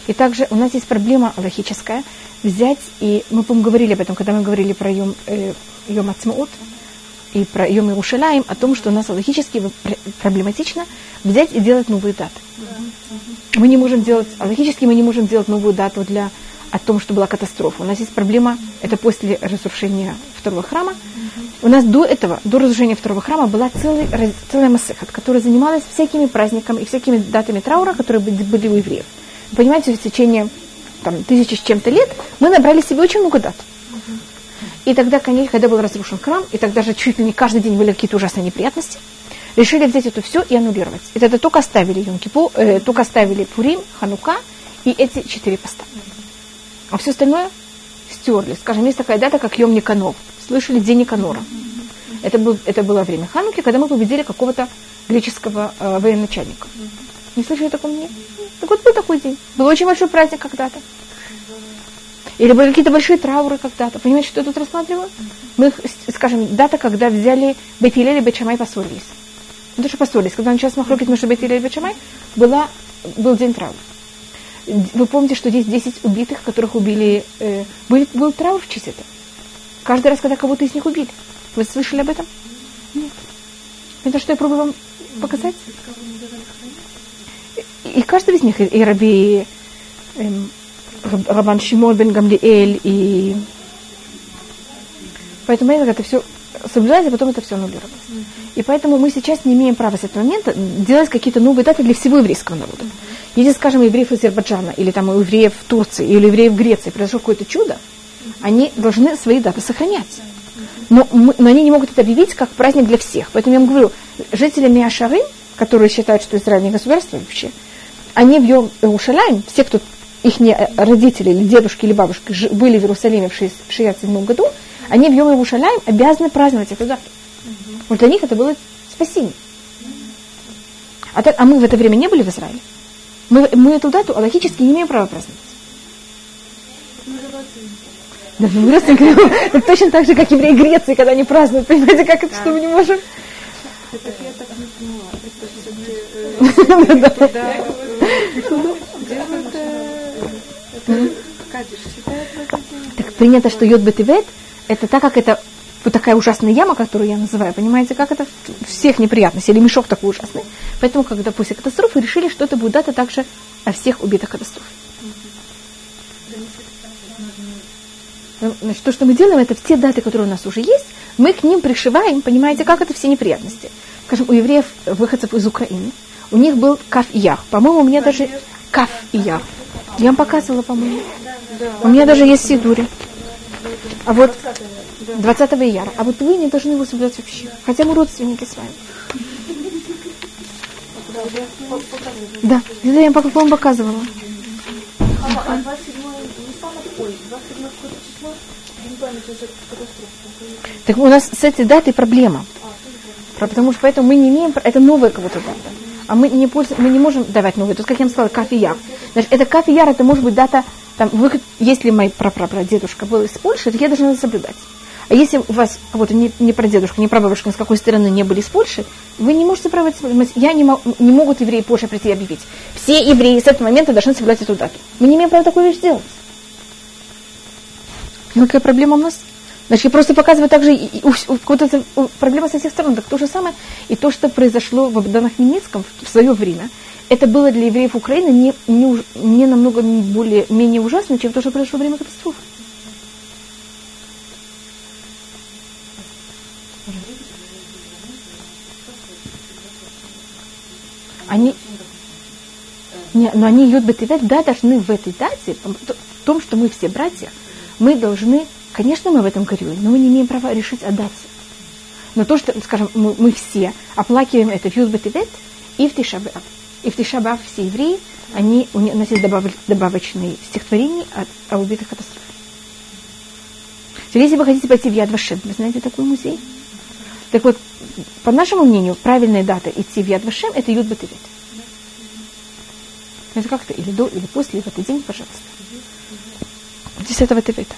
И также у нас есть проблема логическая, взять, и мы, по-моему, говорили об этом, когда мы говорили про Йом, э, Йом Ацмаут, и про Йом Иерушалаем, о том, что у нас логически проблематично взять и делать новые даты. Мы не можем делать, логически мы не можем делать новую дату для о том, что была катастрофа. У нас есть проблема, это после разрушения второго храма. У нас до этого, до разрушения второго храма, была целый, целая массехат, которая занималась всякими праздниками и всякими датами траура, которые были у евреев. Понимаете, в течение там, тысячи с чем-то лет мы набрали себе очень много дат. И тогда, конечно, когда был разрушен храм, и тогда же чуть ли не каждый день были какие-то ужасные неприятности, решили взять это все и аннулировать. И тогда только оставили Йом-Кипу, э, только оставили Пурим, Ханука и эти четыре поста. А все остальное стерли. Скажем, есть такая дата, как Йом Никанор. Слышали День Никанора. Это, был, это было время Хануки, когда мы победили какого-то греческого э, военачальника. Не слышали такого мне? Так вот был такой день. Был очень большой праздник когда-то. Или были какие-то большие трауры когда-то. Понимаете, что я тут рассматриваю? Мы, скажем, дата, когда взяли Бетилель и Бечамай поссорились. Ну, что поссорились. Когда началась махлокит между Бетилель и Бечамай, была, был день траура. Вы помните, что здесь 10 убитых, которых убили... Э, был, был траур в честь этого. Каждый раз, когда кого-то из них убили. Вы слышали об этом? Нет. Это что я пробую вам показать? И каждый из них, и Раби эм, Рабан Шимон бен Гамлиэль и... Поэтому это все соблюдается, а потом это все аннулировалось. Mm-hmm. И поэтому мы сейчас не имеем права с этого момента делать какие-то новые даты для всего еврейского народа. Если, скажем, евреев Азербайджана, или там евреев в Турции, или евреев в Греции произошло какое-то чудо, они должны свои даты сохранять. Но, мы, но они не могут это объявить как праздник для всех. Поэтому я вам говорю, жители Миашары, которые считают, что Израиль не государство вообще, они в Иерушалайм, все, кто их родители или дедушки или бабушки были в Иерусалиме в 67 году, они в Йом Иерушалайм обязаны праздновать эту дату. Вот для них это было спасение. А, так, а мы в это время не были в Израиле. Мы, мы эту дату логически не имеем права праздновать. Да, ну мы родственники. Это точно так же, как евреи Греции, когда они празднуют. Понимаете, как это, что мы не можем? Так я так не поняла. Так принято, что йод бетевет, это так как это вот такая ужасная яма, которую я называю, понимаете, как это всех неприятностей, или мешок такой ужасный. Поэтому, когда после катастрофы решили, что это будет дата также о всех убитых катастроф. Значит, то, что мы делаем, это в те даты, которые у нас уже есть, мы к ним пришиваем, понимаете, как это все неприятности. Скажем, у евреев, выходцев из Украины, у них был каф и ях. По-моему, у меня даже каф и ях. Я вам показывала, по-моему. У меня даже есть сидури. А вот 20 ияра. А вот вы не должны его соблюдать вообще. Хотя мы родственники с вами. Да, это я вам показывала. 27 так у нас с этой датой проблема. Потому что поэтому мы не имеем, это новая кого-то дата. А мы не, пользуем, мы не можем давать новые. Тут, как я вам сказала, кафе Значит, это кафе это может быть дата, там, выход, если мой прапрапрадедушка был из Польши, то я должна соблюдать. А если у вас кого-то не, не прадедушка, не прабабушка, с какой стороны не были из Польши, вы не можете соблюдать. Я не, мог, не могут евреи Польши прийти и объявить. Все евреи с этого момента должны соблюдать эту дату. Мы не имеем права такую вещь сделать. Ну, какая проблема у нас? Значит, я просто показываю также, и, и, у, это, у, проблема со всех сторон, так то же самое, и то, что произошло в Богданах Хмельницком в, свое время, это было для евреев Украины не, не, не намного более, менее ужасно, чем то, что произошло во время катастрофы. Они, не, но они Юд Бетевет, да, должны в этой дате, в том, что мы все братья, мы должны, конечно, мы в этом горюем, но мы не имеем права решить о дате. Но то, что, скажем, мы, мы все оплакиваем это в Юд Бетевет и в Тишабав. И в Тишабав все евреи, они, у нас есть добав, добавочные стихотворения о, о убитых катастрофах. Если вы хотите пойти в Яд Вашем, вы знаете такой музей? Так вот, по нашему мнению, правильная дата идти в Яд Вашем – это Юд Батевет. Это как-то или до, или после, или в этот день, пожалуйста. 10 Тевета.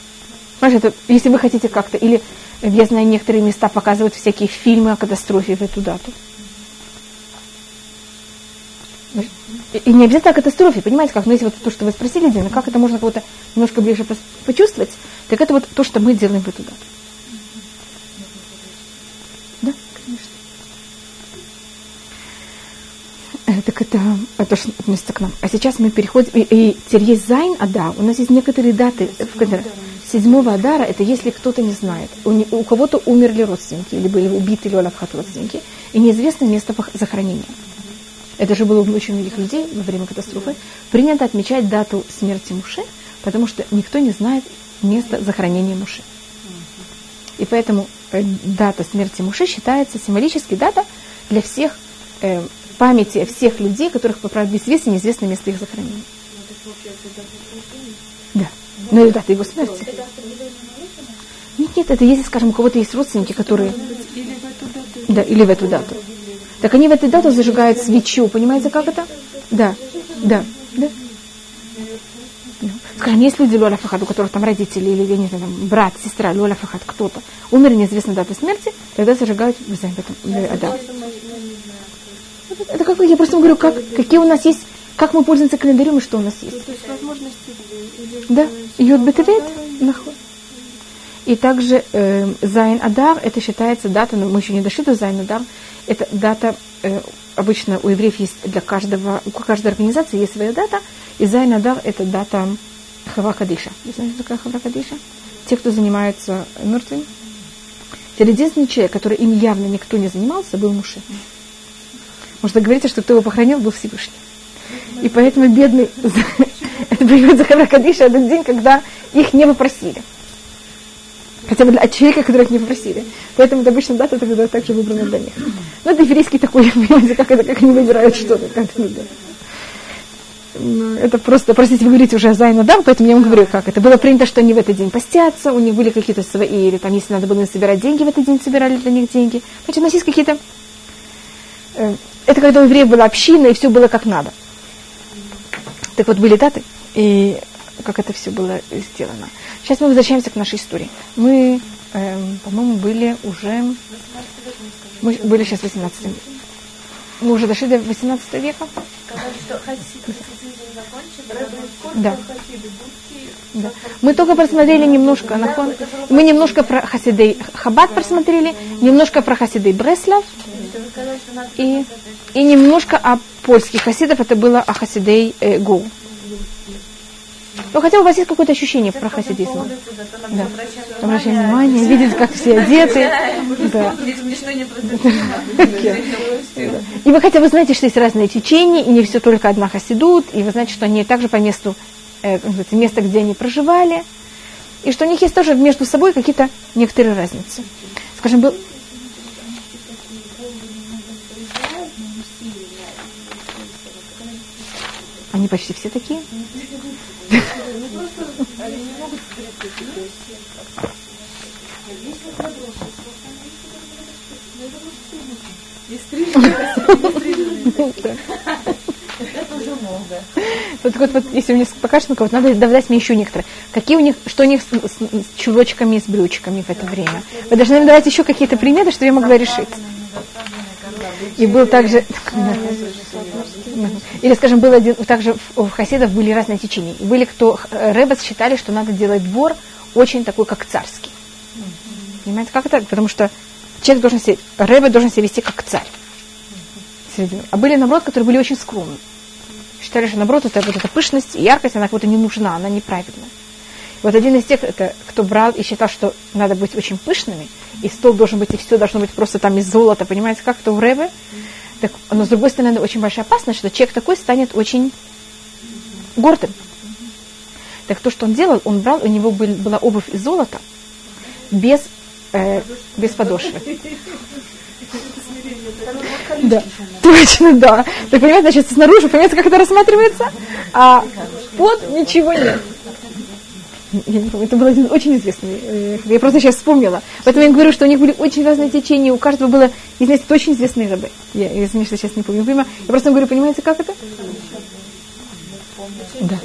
Понимаете, если вы хотите как-то, или я знаю, некоторые места показывают всякие фильмы о катастрофе в эту дату. И не обязательно о катастрофе, понимаете, как, ну если вот то, что вы спросили, Дина, как это можно кого-то немножко ближе почувствовать, так это вот то, что мы делаем в эту дату. Э, так это, это что относится к нам. А сейчас мы переходим, и, и теперь есть Зайн Ада, у нас есть некоторые даты, в которых седьмого Адара, это если кто-то не знает, у, у кого-то умерли родственники, или были убиты или Олафхат родственники, и неизвестно место захоронения. Это же было у очень многих людей во время катастрофы. Принято отмечать дату смерти Муши, потому что никто не знает место захоронения Муши. И поэтому э, дата смерти Муши считается символической дата для всех э, памяти всех людей, которых по правде известно, неизвестно место их захоронения. Да. Но и дата его смерти. Нет, нет, это если, скажем, у кого-то есть родственники, которые... Да, или в эту дату. Так они в эту дату зажигают свечу, понимаете, как это? Да, да, да. Скажем, есть люди לא על אף אחד, у которых там родители или, я не знаю, там, брат, сестра, לא על אף אחד, кто-то, умер неизвестно дата смерти, тогда зажигают в этом, да. Это как я просто говорю, как, какие у нас есть, как мы пользуемся календарем и что у нас есть. То есть возможности. Да, יוד בטבת. И также э, ז' אדר, это считается дата, но мы еще не дошли до ז' אדר, это дата, э, обычно у евреев есть для каждого, у каждой организации есть своя дата, и Зайн Адар это дата Хавакадиша. Вы знаете, что такое Хавакадиша? Те, кто занимаются мертвыми. Единственный человек, который им явно никто не занимался, был Муше. Может, вы говорите, что кто его похоронил, был Всевышний. И поэтому бедный, (laughs) это приводит Захара Кадиша этот день, когда их не попросили. Хотя бы для человека, которых не попросили. Поэтому это обычно дата тогда также выбрана для них. Но это еврейский такой, (laughs) понимаете, как это, как они выбирают что-то. Как это. Ну, это просто, простите, вы говорите уже о Зайну Дам, поэтому я вам говорю, как это. Было принято, что они в этот день постятся, у них были какие-то свои, или там, если надо было собирать деньги, в этот день собирали для них деньги. Значит, у нас есть какие-то э, это когда у евреев была община, и все было как надо. Так вот, были даты, и как это все было сделано. Сейчас мы возвращаемся к нашей истории. Мы, эм, по-моему, были уже... Мы были сейчас в 18 веке. Мы уже дошли до 18 века. Да. Да. Мы только просмотрели немножко на фон. Мы немножко про Хасидей Хабат просмотрели, немножко про Хасидей Бреслав и, и немножко о польских хасидов. Это было о Хасидей э, Гоу. Ну, хотя у вас есть какое-то ощущение про хасидизм. Да. Обращаем внимание, видеть, как все одеты. Да. И вы хотя вы знаете, что есть разные течения, и не все только одна хасидут, и вы знаете, что они также по месту, место, где они проживали, и что у них есть тоже между собой какие-то некоторые разницы. Скажем, был, Они почти все такие? (laughs) Вот, вот, вот, если у них покажешь, вот надо давать мне еще некоторые. Какие у них, что у них с, с, с чулочками, с брючками в это время? Вы должны мне давать еще какие-то приметы, чтобы я могла решить. И был также... (laughs) Или, скажем, было один, также в хасидов были разные течения. И были, кто Рэббас считали, что надо делать двор очень такой, как царский. Понимаете, как это? Потому что человек должен себя, Рэбе должен себя вести как царь. А были, наоборот, которые были очень скромны. Считали, что, наоборот, это, вот эта пышность и яркость, она кому-то не нужна, она неправильная. Вот один из тех, это, кто брал и считал, что надо быть очень пышными, и стол должен быть, и все должно быть просто там из золота, понимаете, как то в Рэбе. Так, но с другой стороны, очень большая опасность, что человек такой станет очень гордым. Так то, что он делал, он брал, у него был, была обувь из золота, без, э, без подошвы. Да, точно, да. Так понимаете, значит, снаружи, понимаете, как это рассматривается, а под ничего нет я не помню, это был один очень известный, э, я просто сейчас вспомнила. Поэтому я говорю, что у них были очень разные течения, у каждого было, известно, это очень известные рабы. Я, извините, что сейчас не помню время. Я просто говорю, понимаете, как это? Да.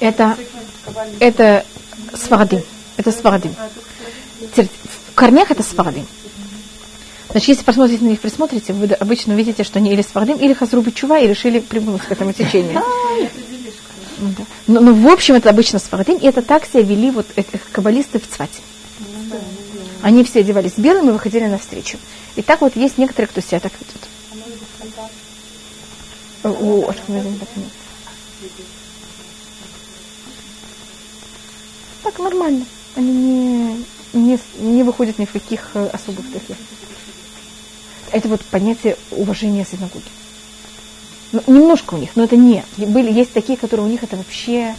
Это, это сварды. Это сварды. В корнях это сварды. Значит, если посмотрите на них, присмотрите, вы обычно увидите, что они или свардим, или хазруби чува, и решили примкнуть к этому течению. Но, но в общем это обычно свардим, и это так себя вели вот каббалисты в цвате. Они все одевались белым и выходили навстречу. И так вот есть некоторые, кто себя так ведут. О, так нормально. Они не, не, не выходят ни в каких э, особых таких это вот понятие уважения синагоги. Ну, немножко у них, но это не. Были, есть такие, которые у них это вообще,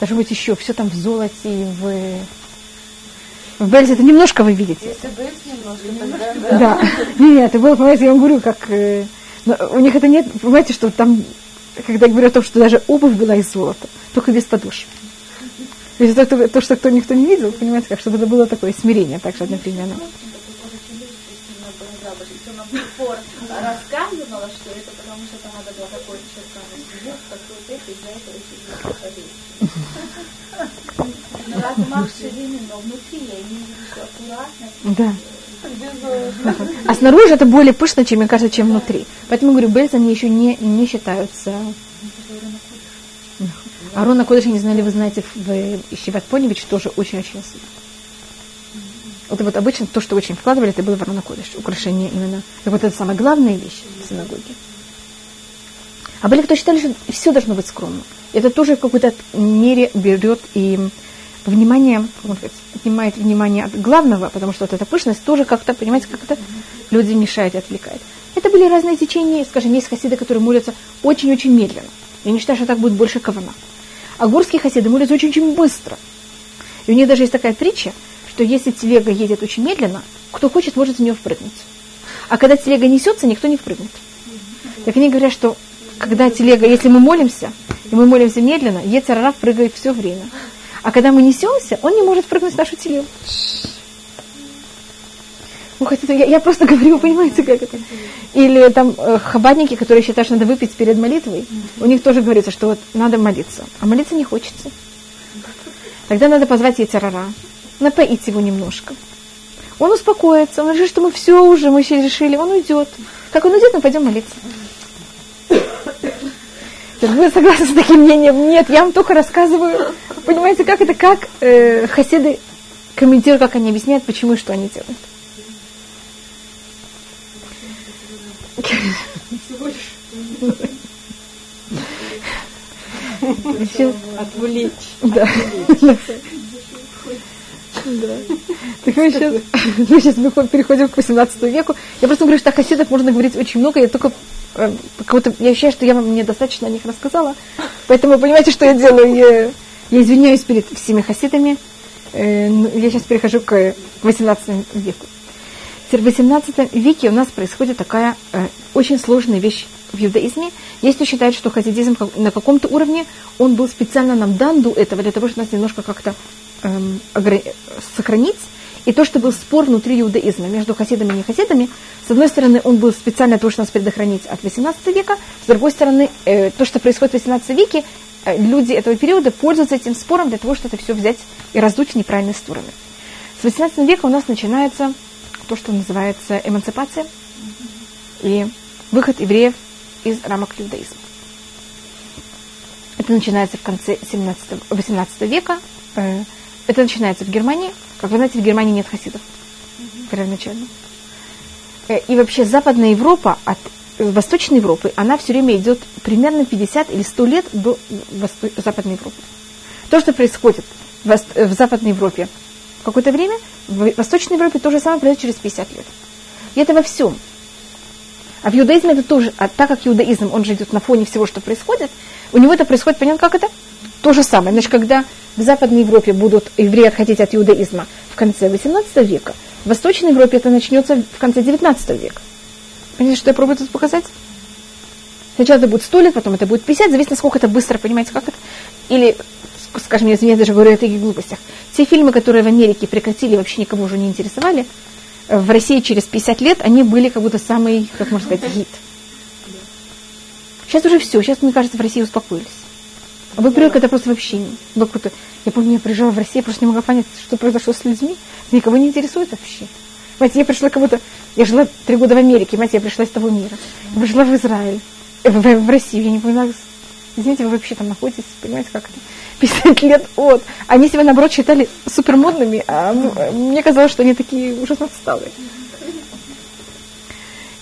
должно быть еще, все там в золоте, в, в Бельзе, это немножко вы видите. Если немножко, тогда, да. да. (laughs) Нет, это было, понимаете, я вам говорю, как, э, у них это нет, понимаете, что там, когда я говорю о том, что даже обувь была из золота, только без подошв. Есть то, то, то, что кто никто не видел, понимаете, как, чтобы это было такое смирение также одновременно пор рассказывала, что это потому что там надо было какой-то черканный свет, какой-то это, из-за этого еще Но размах ширины, но внутри я имею в виду, что аккуратно. Да. А снаружи это более пышно, чем, мне кажется, чем внутри. Поэтому, говорю, бельцы, они еще не, не считаются... Арона Кодыш, не знаю, ли вы знаете, в Ищеват Поневич тоже очень-очень особенно. Это вот обычно то, что очень вкладывали, это было в Арона Кодыш, украшение именно. И вот это самая главная вещь в синагоге. А были, кто считали, что все должно быть скромно. Это тоже в какой-то мере берет и внимание, отнимает внимание от главного, потому что вот эта пышность тоже как-то, понимаете, как-то люди мешает и отвлекает. Это были разные течения, скажем, есть хасиды, которые молятся очень-очень медленно. Я не считаю, что так будет больше кавана. А горские хасиды молятся очень-очень быстро. И у них даже есть такая притча, что если телега едет очень медленно, кто хочет, может в нее впрыгнуть. А когда телега несется, никто не впрыгнет. Так они говорят, что когда телега, если мы молимся, и мы молимся медленно, Ецарара прыгает все время. А когда мы несемся, он не может прыгнуть в нашу телегу. Ну, хотите, я, я просто (laughs) говорю, понимаете, как это? Или там э, хабадники, которые считают, что надо выпить перед молитвой, у них тоже говорится, что вот надо молиться. А молиться не хочется. Тогда надо позвать Етерара, напоить его немножко. Он успокоится, он решит, что мы все уже, мы все решили, он уйдет. Как он уйдет, мы пойдем молиться. Вы согласны с таким мнением? Нет, я вам только рассказываю. Понимаете, как это, как э, хасиды комментируют, как они объясняют, почему и что они делают. Сейчас... Отвлечь. Да. Да. Так мы сейчас, мы сейчас переходим к 18 веку. Я просто говорю, что о хасидах можно говорить очень много. Я только э, как я ощущаю, что я вам недостаточно о них рассказала. Поэтому понимаете, что я делаю. Я, я извиняюсь перед всеми хасидами. Э, я сейчас перехожу к 18 веку. В 18 веке у нас происходит такая э, очень сложная вещь в иудаизме. Есть кто считает, что хасидизм на каком-то уровне, он был специально нам дан до этого, для того, чтобы нас немножко как-то эм, сохранить. И то, что был спор внутри иудаизма между хасидами и нехасидами, с одной стороны, он был специально для того, чтобы нас предохранить от 18 века, с другой стороны, э, то, что происходит в 18 веке, э, люди этого периода пользуются этим спором для того, чтобы это все взять и раздуть в неправильные стороны. С 18 века у нас начинается то, что называется эмансипация и выход евреев из рамок иудаизма. Это начинается в конце 17, 18 века. Э, это начинается в Германии. Как вы знаете, в Германии нет хасидов первоначально. Э, и вообще Западная Европа от э, Восточной Европы, она все время идет примерно 50 или 100 лет до Западной Европы. То, что происходит в Западной Европе какое-то время, в Восточной Европе то же самое произойдет через 50 лет. И это во всем. А в иудаизме это тоже, а так как иудаизм, он же идет на фоне всего, что происходит, у него это происходит, понятно, как это? То же самое. Значит, когда в Западной Европе будут евреи отходить от иудаизма в конце 18 века, в Восточной Европе это начнется в конце 19 века. Понимаете, что я пробую тут показать? Сначала это будет 100 лет, потом это будет 50, зависит, насколько это быстро, понимаете, как это? Или скажем, я извиняюсь, даже говорю о таких глупостях. Те фильмы, которые в Америке прекратили, вообще никого уже не интересовали, э, в России через 50 лет они были как будто самый, как можно сказать, гид. Сейчас уже все, сейчас, мне кажется, в России успокоились. А в апреле это просто вообще не. Ну, круто. Я помню, я приезжала в Россию, просто не могла понять, что произошло с людьми. Никого не интересует вообще. Понимаете, я пришла как будто... Я жила три года в Америке, понимаете, я пришла из того мира. Я пришла в Израиль, в, в, в Россию, я не понимаю, извините, вы вообще там находитесь, понимаете, как это? (laughs) 50 лет от. Они себя, наоборот, считали супермодными, а мне казалось, что они такие ужасно отсталые.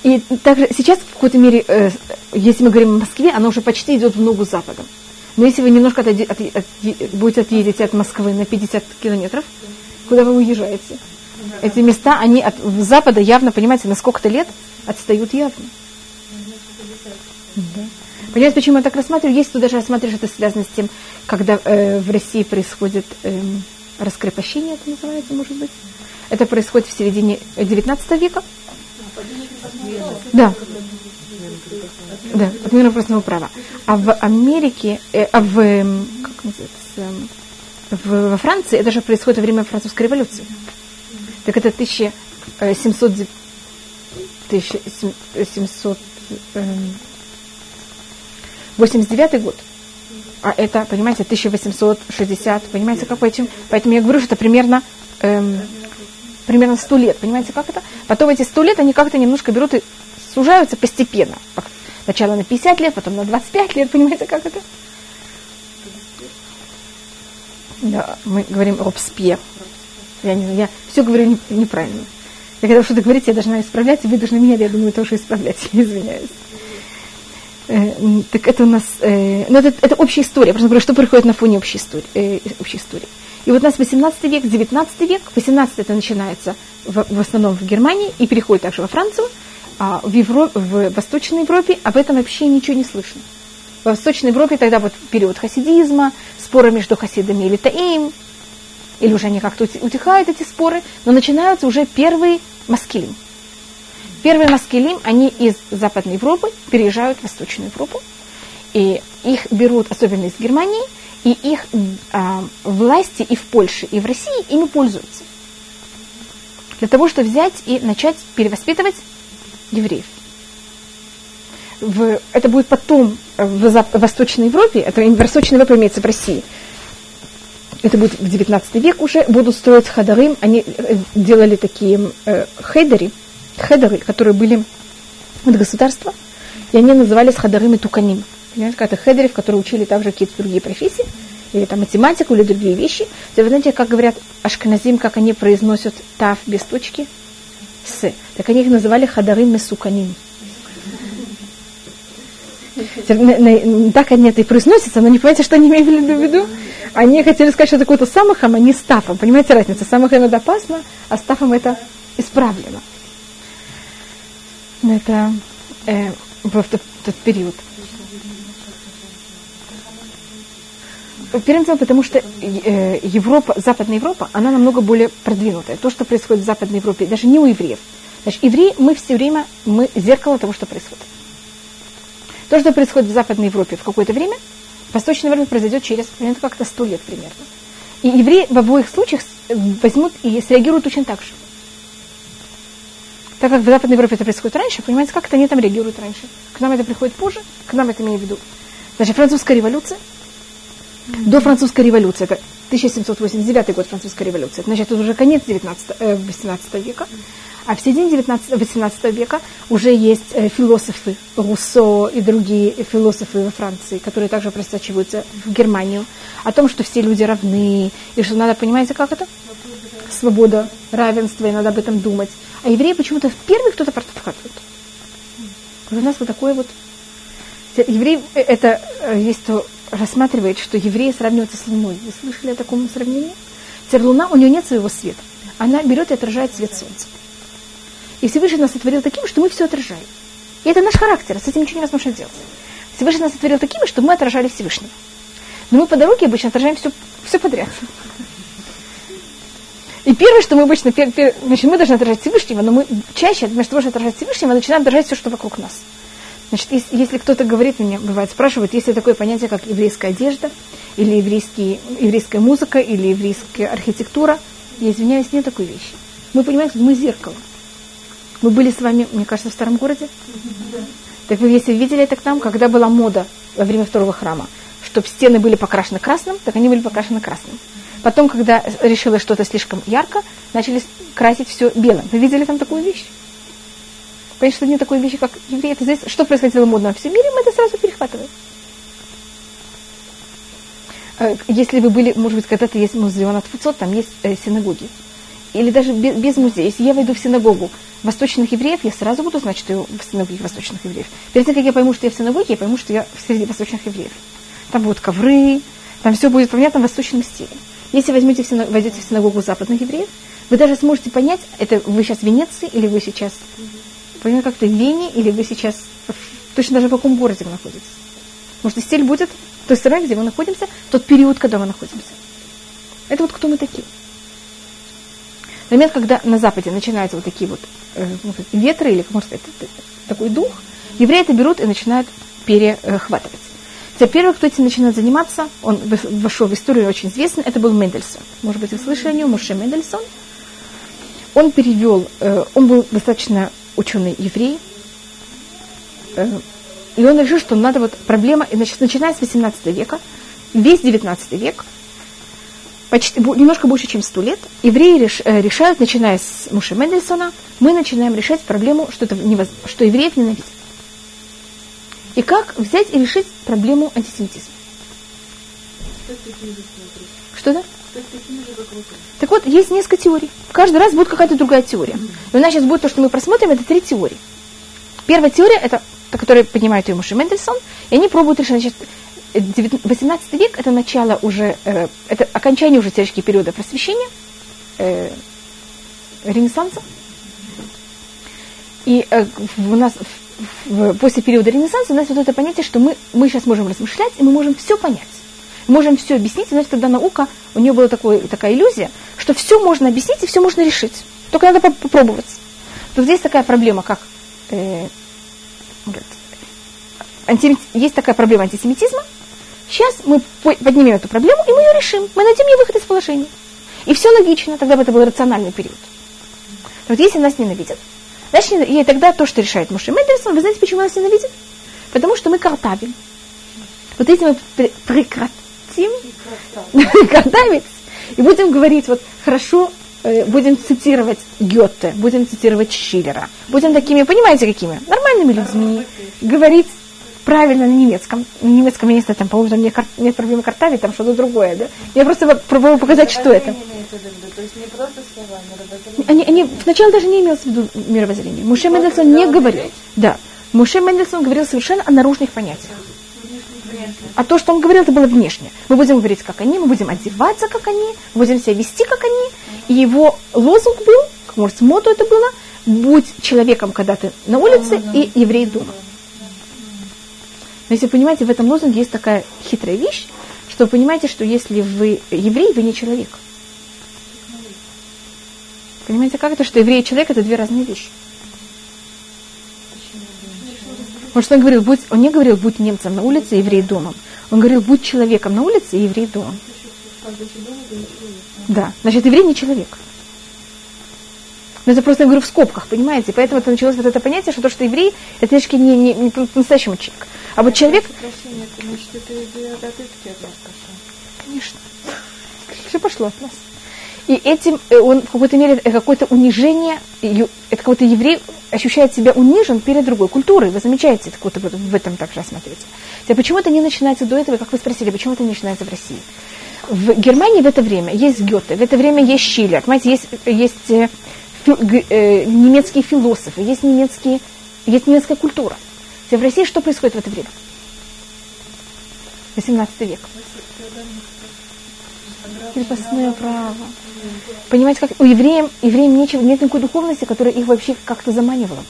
И также сейчас, в какой-то мере, э, если мы говорим о Москве, она уже почти идет в ногу западом. Но если вы немножко отойди, от, от, будете отъедете от Москвы на 50 километров, куда вы уезжаете? Эти места, они от запада явно, понимаете, на сколько-то лет отстают явно. Да. Понимаете, почему я так рассматриваю? Есть кто даже рассматривает, что это связано с тем, когда э, в России происходит э, раскрепощение, это называется, может быть. Это происходит в середине 19 века. Да. Да, отмена крепостного права. А в Америке, э, а в, эм, как называется, в, во Франции это же происходит во время французской революции. Так это 1700, 1700 89 год. А это, понимаете, 1860, понимаете, как поэтому, поэтому я говорю, что это примерно, эм, примерно 100 лет, понимаете, как это? Потом эти 100 лет, они как-то немножко берут и сужаются постепенно. Сначала на 50 лет, потом на 25 лет, (laughs) понимаете, как это? Да, мы говорим Робспьер. Я, не, я все говорю не, неправильно. Я когда что-то говорите, я должна исправлять, и вы должны меня, я думаю, тоже исправлять. (laughs) Извиняюсь. Э, так это у нас, э, ну это, это общая история, просто говорю, что происходит на фоне общей истории, э, общей истории. И вот у нас 18 век, 19 век, 18 это начинается в, в основном в Германии и переходит также во Францию, а в, Европе, в Восточной Европе об этом вообще ничего не слышно. В Восточной Европе тогда вот период хасидизма, споры между хасидами и литаим, или уже они как-то утихают эти споры, но начинаются уже первые маскилим. Первые маскелим, они из Западной Европы переезжают в Восточную Европу. И их берут, особенно из Германии, И их а, власти и в Польше, и в России ими пользуются. Для того, чтобы взять и начать перевоспитывать евреев. В, это будет потом в, в Восточной Европе, это в Восточной Европе имеется в России, это будет в 19 век уже, будут строить חדרים, они э, делали такие э, хедери, хедеры, которые были от государства, и они назывались חדרים מתוקנים. Понимаете, это хедеры, в которые учили также какие-то другие профессии, или там математику, или другие вещи. Вы знаете, как говорят ашкеназим, как они произносят тав без точки, с. Так они их называли חדרים מסוכנים. Так они это и произносятся, но не понимаете, что они имели в виду? Они хотели сказать, что это какой-то самахом, а не стафом. Понимаете разницу? Самахом это опасно, а стафом это исправлено. Но это э, был тот, тот период. Первым делом, потому что э, Европа, Западная Европа, она намного более продвинутая. То, что происходит в Западной Европе, даже не у евреев. Значит, евреи, мы все время, мы зеркало того, что происходит. То, что происходит в Западной Европе в какое-то время, в Восточной Европе произойдет через примерно как-то сто лет примерно. И евреи в обоих случаях возьмут и среагируют очень так же. Так как в Западной Европе это происходит раньше, понимаете, как это они там реагируют раньше. К нам это приходит позже, к нам это имею в виду. Даже французская революция, до французской революции, это 1789 год французской революции, значит, это уже конец 19, э, 18 века. А в середине 19, 18 века уже есть э, философы, Руссо и другие философы во Франции, которые также просачиваются в Германию, о том, что все люди равны, и что надо, понимаете, как это? Свобода, равенство, и надо об этом думать. А евреи почему-то в первый кто-то подхватывает. У нас вот такой вот... Евреи, э, это э, есть то рассматривает, что евреи сравниваются с Луной. Вы слышали о таком сравнении? Теперь Луна, у нее нет своего света. Она берет и отражает свет Солнца. И Всевышний нас сотворил таким, что мы все отражаем. И это наш характер, с этим ничего невозможно делать. Всевышний нас сотворил такими, чтобы мы отражали Всевышнего. Но мы по дороге обычно отражаем все, все подряд. И первое, что мы обычно, пер, пер, значит, мы должны отражать Всевышнего, но мы чаще, вместо того, чтобы отражать Всевышнего, начинаем отражать все, что вокруг нас. Значит, если, если кто-то говорит мне, бывает, спрашивает, есть ли такое понятие, как еврейская одежда, или еврейский, еврейская музыка, или еврейская архитектура, я извиняюсь, нет такой вещи. Мы понимаем, что мы зеркало. Мы были с вами, мне кажется, в старом городе. Так вы, если видели это к нам, когда была мода во время второго храма, чтобы стены были покрашены красным, так они были покрашены красным. Потом, когда решила что-то слишком ярко, начали красить все белым. Вы видели там такую вещь? Конечно, что нет такой вещи, как евреи. Это здесь, что происходило модно во всем мире, мы это сразу перехватываем. Э, если вы были, может быть, когда-то есть музей Анатфуцот, там есть э, синагоги. Или даже без, без музея. Если я войду в синагогу, восточных евреев, я сразу буду знать, что я в синагоге восточных евреев. Перед тем, как я пойму, что я в синагоге, я пойму, что я среди восточных евреев. Там будут ковры, там все будет понятно в восточном стиле. Если возьмете в синаг... войдете в синагогу западных евреев, вы даже сможете понять, это вы сейчас в Венеции или вы сейчас понимаете, как-то в Вене или вы сейчас точно даже в каком городе вы находитесь. Может, стиль будет в той стране, где мы находимся, тот период, когда мы находимся. Это вот кто мы такие. Момент, когда на Западе начинаются вот такие вот э, ну, ветры, или, можно сказать, такой дух, евреи это берут и начинают перехватывать. Теперь первый, кто этим начинает заниматься, он вошел в историю очень известный, это был Мендельсон. Может быть, вы слышали о нем, Муше Мендельсон. Он перевел, э, он был достаточно ученый еврей, э, и он решил, что надо вот проблема, значит, начиная с 18 века, весь 19 век, почти, немножко больше, чем сто лет, евреи реш, э, решают, начиная с Муши Мендельсона, мы начинаем решать проблему, что, это невоз, что евреев ненавидят. И как взять и решить проблему антисемитизма. Что да? Так вот, есть несколько теорий. Каждый раз будет какая-то другая теория. И у нас сейчас будет то, что мы просмотрим, это три теории. Первая теория, это та, которую поднимает ее Муши Мендельсон, и они пробуют решить, значит, 18 век это начало уже, э, это окончание уже теоретически периода просвещения, э, Ренессанса. И э, у нас в, после периода Ренессанса у нас вот это понятие, что мы, мы сейчас можем размышлять, и мы можем все понять. Можем все объяснить, значит, тогда наука, у нее была такой, такая иллюзия, что все можно объяснить и все можно решить. Только надо попробовать. Тут здесь такая проблема, как э, антисемит, есть такая проблема антисемитизма, Сейчас мы поднимем эту проблему, и мы ее решим. Мы найдем ей выход из положения. И все логично, тогда бы это был рациональный период. Вот если нас ненавидят, значит, и тогда то, что решает Муше Мендельсон, вы знаете, почему нас ненавидят? Потому что мы картавим. Вот если мы прекратим картавить (laughs) и будем говорить, вот хорошо, э, будем цитировать Гёте, будем цитировать Шиллера, будем такими, понимаете, какими? Нормальными людьми, говорить правильно на немецком. На немецком я не знаю, там, по-моему, там нет, нет проблемы картавить, там что-то другое, да? Я просто пробую показать, что это. Они, они сначала даже не имелось в виду мировоззрение. Муше Мендельсон не говорил. Да. Муше Мендельсон говорил совершенно о наружных понятиях. А то, что он говорил, это было внешне. Мы будем говорить, как они, мы будем одеваться, как они, будем себя вести, как они. И его лозунг был, может, моду это было, будь человеком, когда ты на улице, и еврей дома. Но если вы понимаете, в этом лозунге есть такая хитрая вещь, что вы понимаете, что если вы еврей, вы не человек. Понимаете, как это, что еврей и человек это две разные вещи. Потому что он говорил, будь, он не говорил, будь немцем на улице, еврей домом. Он говорил, будь человеком на улице, еврей домом. Да, значит, еврей не человек. Но это просто, я говорю, в скобках, понимаете? Поэтому это началось вот это понятие, что то, что еврей, это немножко не, не, не по-настоящему человек. А вот человек... Конечно. Все пошло от нас. И этим э, он в какой-то мере э, какое-то унижение, это какой-то еврей ощущает себя унижен перед другой культурой. Вы замечаете, это вот в этом также осмотрите. А почему это не начинается до этого, как вы спросили, почему это не начинается в России? В Германии в это время есть Гёте, в это время есть Шиллер, понимаете, есть, есть э, фи, э, немецкие философы, есть, немецкие, есть немецкая культура. В России что происходит в это время? 18 век. Крепостное право. Понимаете, как у евреев, евреям нечего, нет никакой духовности, которая их вообще как-то заманивала бы.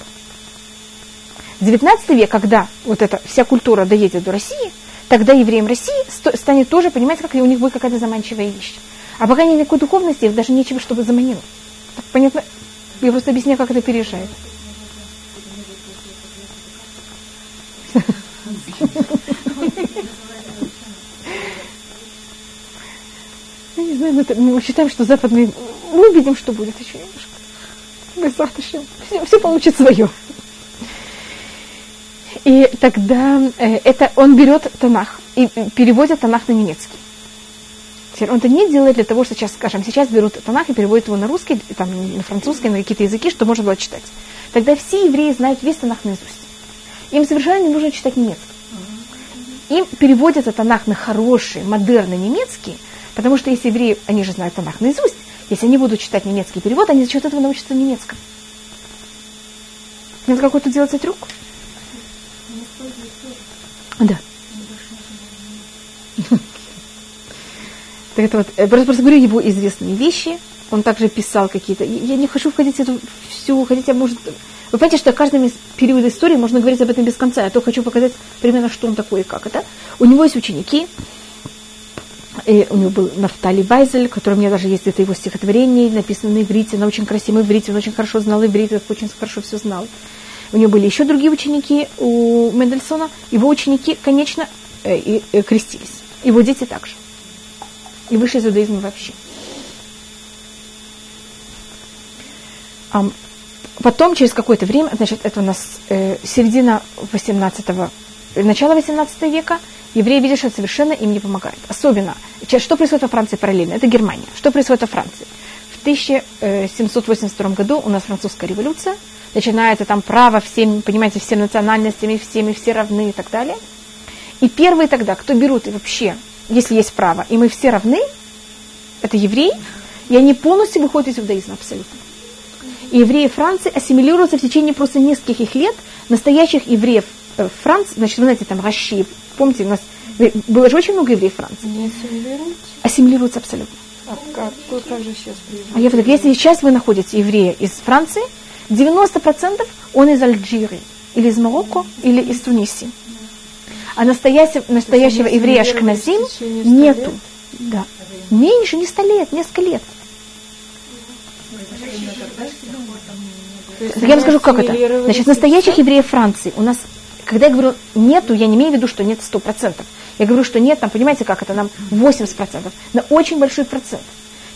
19 век, когда вот эта вся культура доедет до России, тогда евреям России станет тоже, понимаете, как у них будет какая-то заманчивая вещь. А пока нет никакой духовности, их даже нечего, чтобы заманило. Так понятно? Я просто объясняю, как это переезжает. (laughs) Я не знаю, мы, мы считаем, что западный... Мы видим, что будет еще немножко. Мы завтра все, все получит свое. И тогда э, это он берет Танах и переводит Танах на немецкий. Он это не делает для того, что сейчас, скажем, сейчас берут Танах и переводят его на русский, там, на французский, на какие-то языки, что можно было читать. Тогда все евреи знают весь Танах наизусть. Им совершенно не нужно читать немецкий. Им переводится Танах на хороший, модерный немецкий, потому что если евреи, они же знают Танах наизусть, если они будут читать немецкий перевод, они за счет этого научатся немецкому. Надо какой-то делать трюк. Да. Так это вот, я просто, просто говорю его известные вещи. Он также писал какие-то. Я не хочу входить в эту всю, хотите, может. Вы понимаете, что каждый период истории можно говорить об этом без конца. Я только хочу показать примерно, что он такой и как это. У него есть ученики. И у него был Нафтали Вайзель, который у меня даже есть где-то его стихотворение, написано на иврите, на очень красивом иврите, он очень хорошо знал иврит, очень хорошо все знал. У него были еще другие ученики у Мендельсона. Его ученики, конечно, э, э, крестились. Его дети также. И вышли из иудаизма вообще. Потом, через какое-то время, значит, это у нас э, середина 18 начало 18 века, евреи видят, что это совершенно им не помогает. Особенно, что происходит во Франции параллельно? Это Германия. Что происходит во Франции? В 1782 году у нас французская революция, начинается там право всем, понимаете, всем национальностям, и всем, и все равны и так далее. И первые тогда, кто берут и вообще, если есть право, и мы все равны, это евреи, и они полностью выходят из иудаизма абсолютно. И евреи Франции ассимилируются в течение просто нескольких лет. Настоящих евреев э, Франции, значит, вы знаете, там Раши, помните, у нас было же очень много евреев Франции. Не ассимилируются? Ассимилируются абсолютно. А как, как же сейчас приезжает? А я вот, если сейчас вы находите еврея из Франции, 90% он из Алжира, или из Марокко, или из Тунисии. А настоящего, настоящего еврея Ашкназим нету. Да. Меньше, не сто лет, несколько лет. Я вам скажу, как это. Значит, настоящих евреев Франции у нас когда я говорю нету, я не имею в виду, что нет 100%. Я говорю, что нет, там, понимаете, как это, нам 80%, на очень большой процент.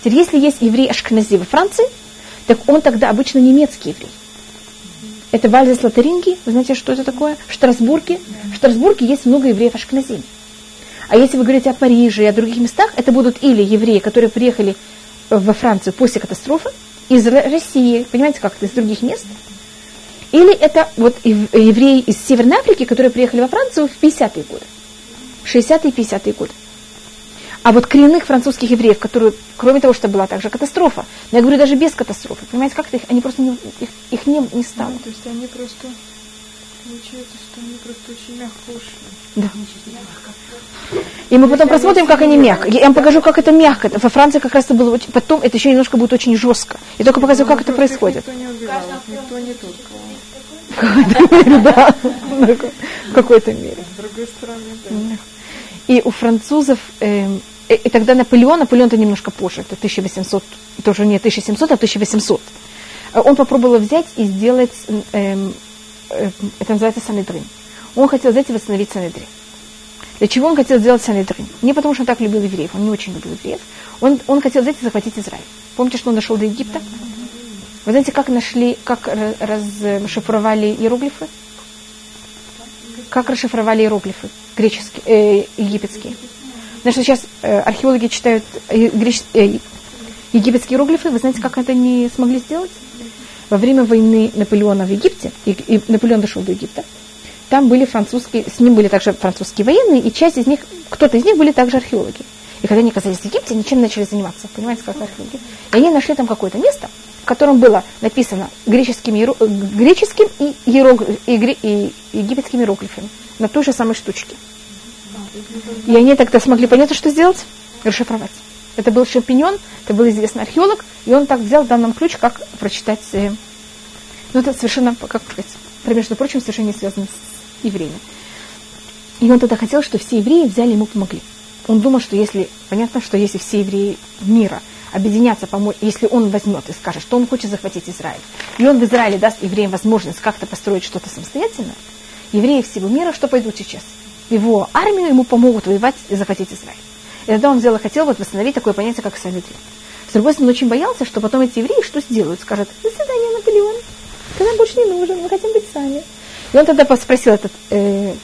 Теперь, если есть еврей Ашкнази во Франции, так он тогда обычно немецкий еврей. Это Вальзес Латеринги, вы знаете, что это такое? В Штрасбурге. В Штрасбурге есть много евреев Ашкнази. А если вы говорите о Париже и о других местах, это будут или евреи, которые приехали во Францию после катастрофы, из России, понимаете, как это, из других мест, или это вот евреи из Северной Африки, которые приехали во Францию в 50-е годы. 60-е и 50-е годы. А вот коренных французских евреев, которые, кроме того, что была также катастрофа, но я говорю даже без катастрофы, понимаете, как-то их, они просто не, их, их не, не стало. Ну, то есть они просто, получается, что они просто очень мягко ушли. Да. И мы потом просмотрим, как они мягко. Я вам покажу, как это мягко. Во Франции как раз это было очень... Потом это еще немножко будет очень жестко. И только показываю, как это происходит. Никто не убивал, никто не тут. Какой-то (laughs) мере, да. В какой-то мере. С другой стороны, да. И у французов, э, и тогда Наполеон, Наполеон это немножко позже, это 1800, это уже не 1700, а 1800. Он попробовал взять и сделать, э, э, это называется Санедрин. Он хотел взять и восстановить Санедрин. Для чего он хотел сделать Санедрин? Не потому, что он так любил евреев, он не очень любил евреев. Он, он хотел взять и захватить Израиль. Помните, что он дошел до Египта? Вы знаете, как нашли, как расшифровали иероглифы? Как расшифровали иероглифы греческие, э, египетские? Значит, сейчас э, археологи читают э, греч, э, египетские иероглифы. Вы знаете, как это не смогли сделать? Во время войны Наполеона в Египте, и, и Наполеон дошел до Египта, там были французские, с ним были также французские военные, и часть из них, кто-то из них были также археологи. И когда они оказались в Египте, они чем начали заниматься? Понимаете, как археологи? И они нашли там какое-то место, котором было написано греческим, греческим и, и, и египетскими иероглифами на той же самой штучке. И они тогда смогли понять, что сделать? Расшифровать. Это был шампиньон, это был известный археолог, и он так взял, дал нам ключ, как прочитать. Э, ну, это совершенно, как сказать, между прочим, совершенно не связано с евреями. И он тогда хотел, чтобы все евреи взяли ему помогли. Он думал, что если, понятно, что если все евреи мира – объединяться, помочь, если он возьмет и скажет, что он хочет захватить Израиль, и он в Израиле даст евреям возможность как-то построить что-то самостоятельно, евреи всего мира что пойдут сейчас? Его армию ему помогут воевать и захватить Израиль. И тогда он взял и хотел вот восстановить такое понятие, как Санедрин. С другой стороны, он очень боялся, что потом эти евреи что сделают? Скажут, до свидания, Наполеон, ты нам больше не нужен, мы хотим быть сами. И он тогда спросил этот, э,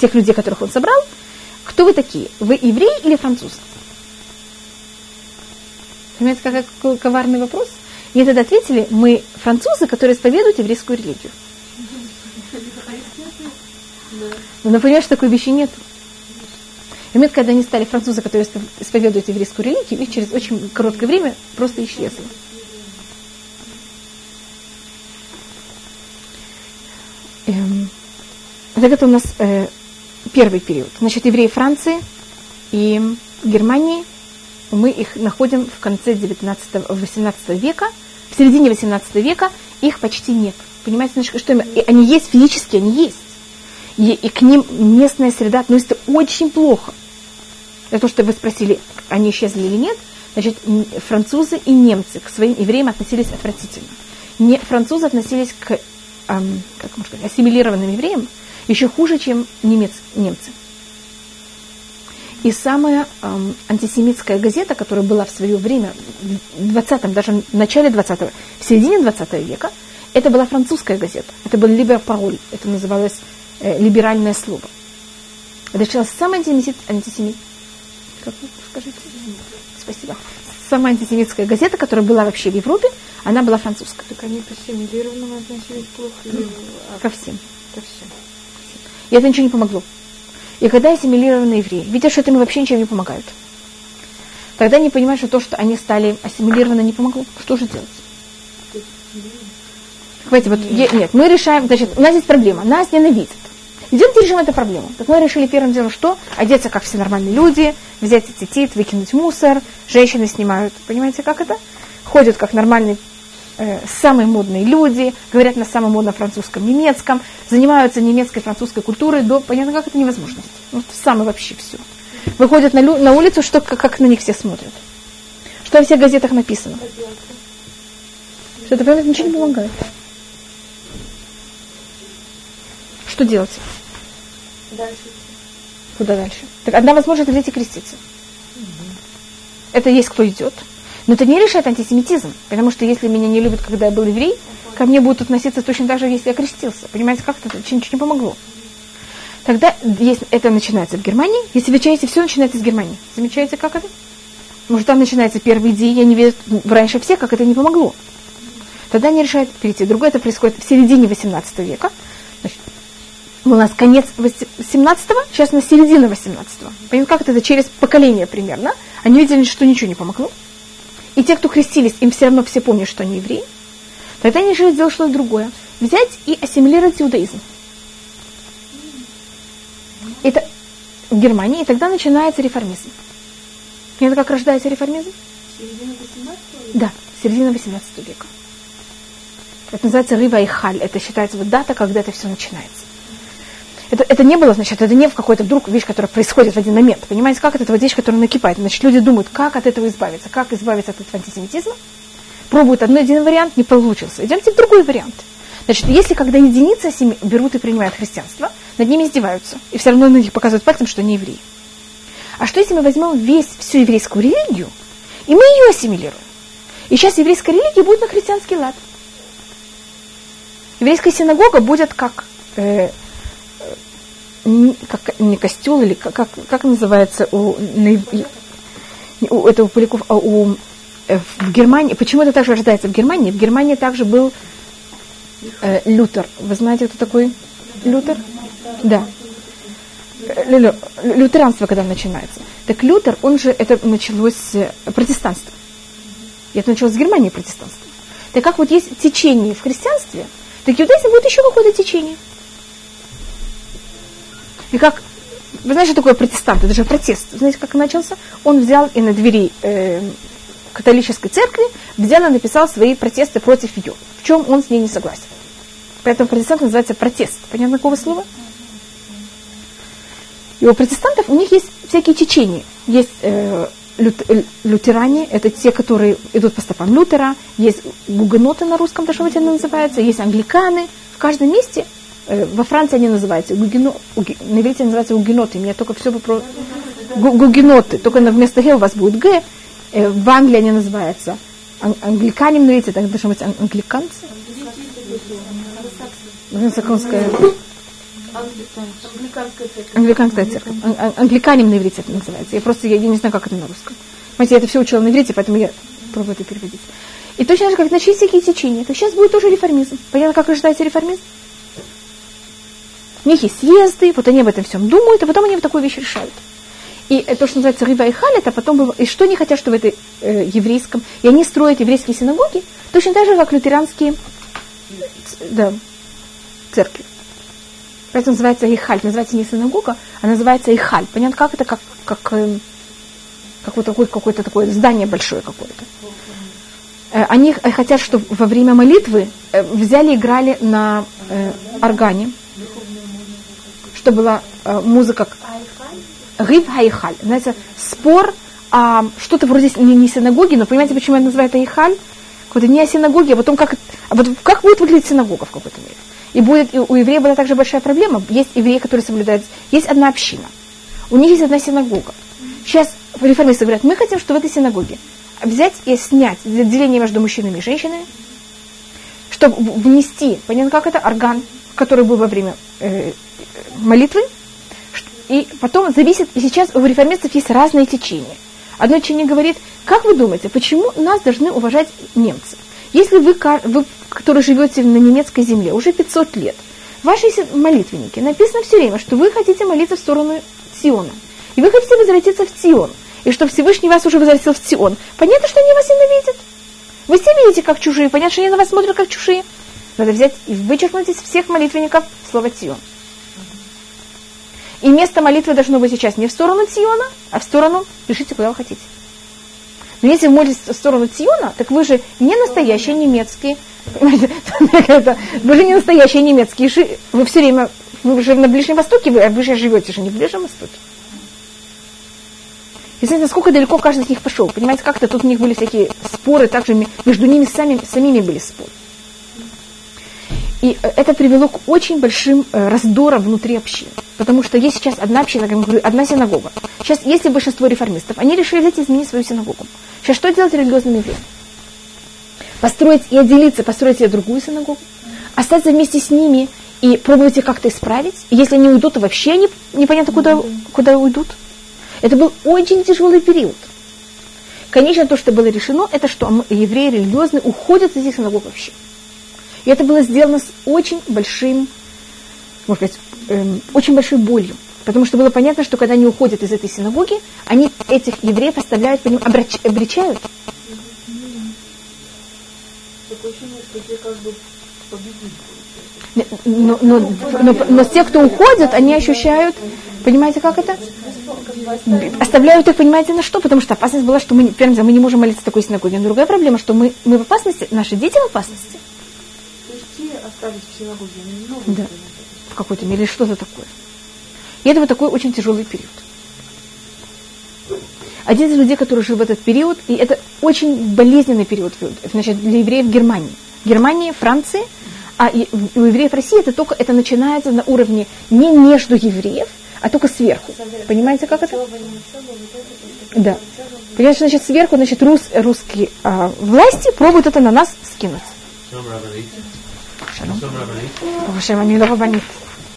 тех людей, которых он собрал, кто вы такие? Вы евреи или французы? Понимаете, какой коварный вопрос? И тогда ответили, мы французы, которые исповедуют еврейскую религию. Но например, что такой вещи нет. И момент, когда они стали французы, которые исповедуют еврейскую религию, их через очень короткое время просто исчезли. Эм, так это у нас э, первый период. Значит, евреи Франции и Германии мы их находим в конце 19-18 века, в середине 18 века их почти нет. Понимаете, значит, что им, они есть физически, они есть. И, и к ним местная среда относится очень плохо. Это то, что вы спросили, они исчезли или нет. Значит, французы и немцы к своим евреям относились отвратительно. Не, французы относились к эм, как можно сказать, ассимилированным евреям еще хуже, чем немец, немцы. И самая эм, антисемитская газета, которая была в свое время, в 20-м, даже в начале 20-го, в середине 20 века, это была французская газета. Это был Либер Пароль. Это называлось э, либеральное слово. Это сейчас самая антисемит... антисемит как вы скажите? Спасибо. Самая антисемитская газета, которая была вообще в Европе, она была французская. Так они к ассимилированным относились плохо? Или... Ко всем. Ко всем. И это ничего не помогло. И когда ассимилированные евреи видят, что этому вообще ничем не помогают, тогда они понимают, что то, что они стали ассимилированы, не помогло. Что же делать? Хватит, вот, нет. нет, мы решаем, значит, у нас есть проблема, нас ненавидят. Идемте решим эту проблему. Так мы решили первым делом что? Одеться, как все нормальные люди, взять цитит, выкинуть мусор, женщины снимают, понимаете, как это? Ходят как нормальные самые модные люди, говорят на самом модном французском, немецком, занимаются немецкой, французской культурой до, понятно, как это невозможность. Вот самое вообще все. Выходят на, лю, на улицу, что, как, как на них все смотрят. Что во всех газетах написано. Что это, понимаете, ничего не помогает. Что делать? Дальше. Куда дальше? Так одна возможность взять и креститься. Это есть кто идет. Но это не решает антисемитизм. Потому что если меня не любят, когда я был еврей, ко мне будут относиться точно так же, если я крестился. Понимаете, как это? Ничего не помогло. Тогда есть, это начинается в Германии. Если вы чаете, все начинается с Германии. Замечаете, как это? Может, там начинается первый день, я не верю раньше всех, как это не помогло. Тогда они решают перейти. Другое это происходит в середине 18 века. Значит, у нас конец 17-го, сейчас на середина 18-го. Понимаете, как это, это через поколение примерно. Они видели, что ничего не помогло. И те, кто крестились, им все равно все помнят, что они евреи. Тогда они решили сделать что-то другое. Взять и ассимилировать иудаизм. Это в Германии, и тогда начинается реформизм. Это как рождается реформизм? Середина 18 Да, середина 18 века. Это называется Рива и Халь. Это считается вот дата, когда это все начинается. Это, это не было, значит, это не в какой-то вдруг вещь, которая происходит в один момент. Понимаете, как это вот вещь, которая накипает. Значит, люди думают, как от этого избавиться, как избавиться от этого антисемитизма. Пробуют одно, один вариант, не получился. Идемте в другой вариант. Значит, если когда единицы семьи берут и принимают христианство, над ними издеваются. И все равно на них показывают пальцем, что они евреи. А что если мы возьмем весь, всю еврейскую религию, и мы ее ассимилируем? И сейчас еврейская религия будет на христианский лад. Еврейская синагога будет как, э, как не костел, или как, как, как называется у, у этого Поляков, а у, э, в Германии, почему это также рождается в Германии? В Германии также был э, Лютер. Вы знаете, кто такой Лютер? Да. Лю, лютеранство, когда начинается. Так Лютер, он же, это началось э, протестанство. Это началось с Германии протестанство. Так как вот есть течение в христианстве, так иудаизм будет еще какое-то течение. И как, вы знаете, что такое протестант? Это же протест. Знаете, как начался? Он взял и на двери э, католической церкви взял и написал свои протесты против ее. В чем он с ней не согласен. Поэтому протестант называется протест. Понятно какого слова? И у протестантов у них есть всякие течения. Есть э, лютеране, это те, которые идут по стопам Лютера, есть гугеноты на русском даже вот это называется, есть англиканы. В каждом месте, э, во Франции они называются, гугено, уги, на иврите называются гугеноты, меня только все про гугеноты, только вместо г у вас будет г, э, в Англии они называются ан, англикане, на иврите, так должно быть англиканцы. Саконская. Англиканская церковь. Англиканская церковь. Англиканем на иврите это называется. Я просто я, я не знаю, как это на русском. Понимаете, я это все учила на иврите, поэтому я пробую это переводить. И точно так же, как начались всякие течения, то сейчас будет тоже реформизм. Понятно, как рождается реформизм? У них есть съезды, вот они об этом всем думают, и потом они вот такую вещь решают. И то, что называется рыба и халь, это потом и что они хотят, что в этой э, еврейском, и они строят еврейские синагоги, точно так же, как лютеранские да, церкви. Поэтому называется Ихаль. Называется не синагога, а называется Ихаль. Понятно, как это, как, как, эм, как вот такое, какое-то такое здание большое какое-то. Э, они хотят, чтобы во время молитвы э, взяли, играли на э, органе, что была э, музыка Гив Хайхаль. Знаете, спор а, что-то вроде не, не синагоги, но понимаете, почему это называют Айхаль? Какой-то не о синагоге, а потом как, а вот как будет выглядеть синагога в какой-то мере. И будет, и у евреев была также большая проблема. Есть евреи, которые соблюдают, есть одна община. У них есть одна синагога. Сейчас реформисты говорят, мы хотим, чтобы в этой синагоге взять и снять деление между мужчинами и женщинами, чтобы внести, понятно, как это, орган, который был во время э, молитвы, и потом зависит, и сейчас у реформистов есть разные течения. Одно течение говорит, как вы думаете, почему нас должны уважать немцы? Если вы, вы который живете на немецкой земле уже 500 лет, в вашей молитвеннике написано все время, что вы хотите молиться в сторону Сиона. И вы хотите возвратиться в Сион. И что Всевышний вас уже возвратил в Сион. Понятно, что они вас ненавидят. Вы все видите, как чужие. Понятно, что они на вас смотрят, как чужие. Надо взять и вычеркнуть из всех молитвенников слово Сион. И место молитвы должно быть сейчас не в сторону Сиона, а в сторону, решите, куда вы хотите. Но если вы молитесь в сторону Тиона, так вы же не настоящие немецкие. Вы же не настоящие немецкие. Вы все время, вы же на Ближнем Востоке, вы, а вы же живете же не в Ближнем Востоке. И знаете, насколько далеко каждый из них пошел. Понимаете, как-то тут у них были всякие споры, также между ними сами, самими были споры. И э, это привело к очень большим э, раздорам внутри общины. Потому что есть сейчас одна община, как я говорю, одна синагога. Сейчас, если большинство реформистов, они решили взять и изменить свою синагогу. Сейчас что делать религиозным евреям? Построить и отделиться, построить себе другую синагогу, остаться вместе с ними и пробовать их как-то исправить. И если они уйдут, то вообще они непонятно куда, куда уйдут. Это был очень тяжелый период. Конечно, то, что было решено, это что евреи религиозные уходят из этих синагог вообще. И это было сделано с очень большим, можно сказать, эм, очень большой болью. Потому что было понятно, что когда они уходят из этой синагоги, они этих евреев оставляют, по ним обрач, обречают. Но, но, но, но те, кто уходят, они ощущают, понимаете, как это? Оставляют их, понимаете, на что? Потому что опасность была, что мы, первым мы не можем молиться такой синагоге. Но другая проблема, что мы, мы в опасности, наши дети в опасности остались в синагоге, они много да. в какой-то мере, или что-то такое. И это вот такой очень тяжелый период. Один из людей, который жил в этот период, и это очень болезненный период, значит, для евреев Германии. Германии, Франции, а у евреев России это только это начинается на уровне не между евреев, а только сверху. Понимаете, как это? Да. Понимаете, значит, сверху, значит, рус, русские а, власти пробуют это на нас скинуть. Pues se lo... Pues se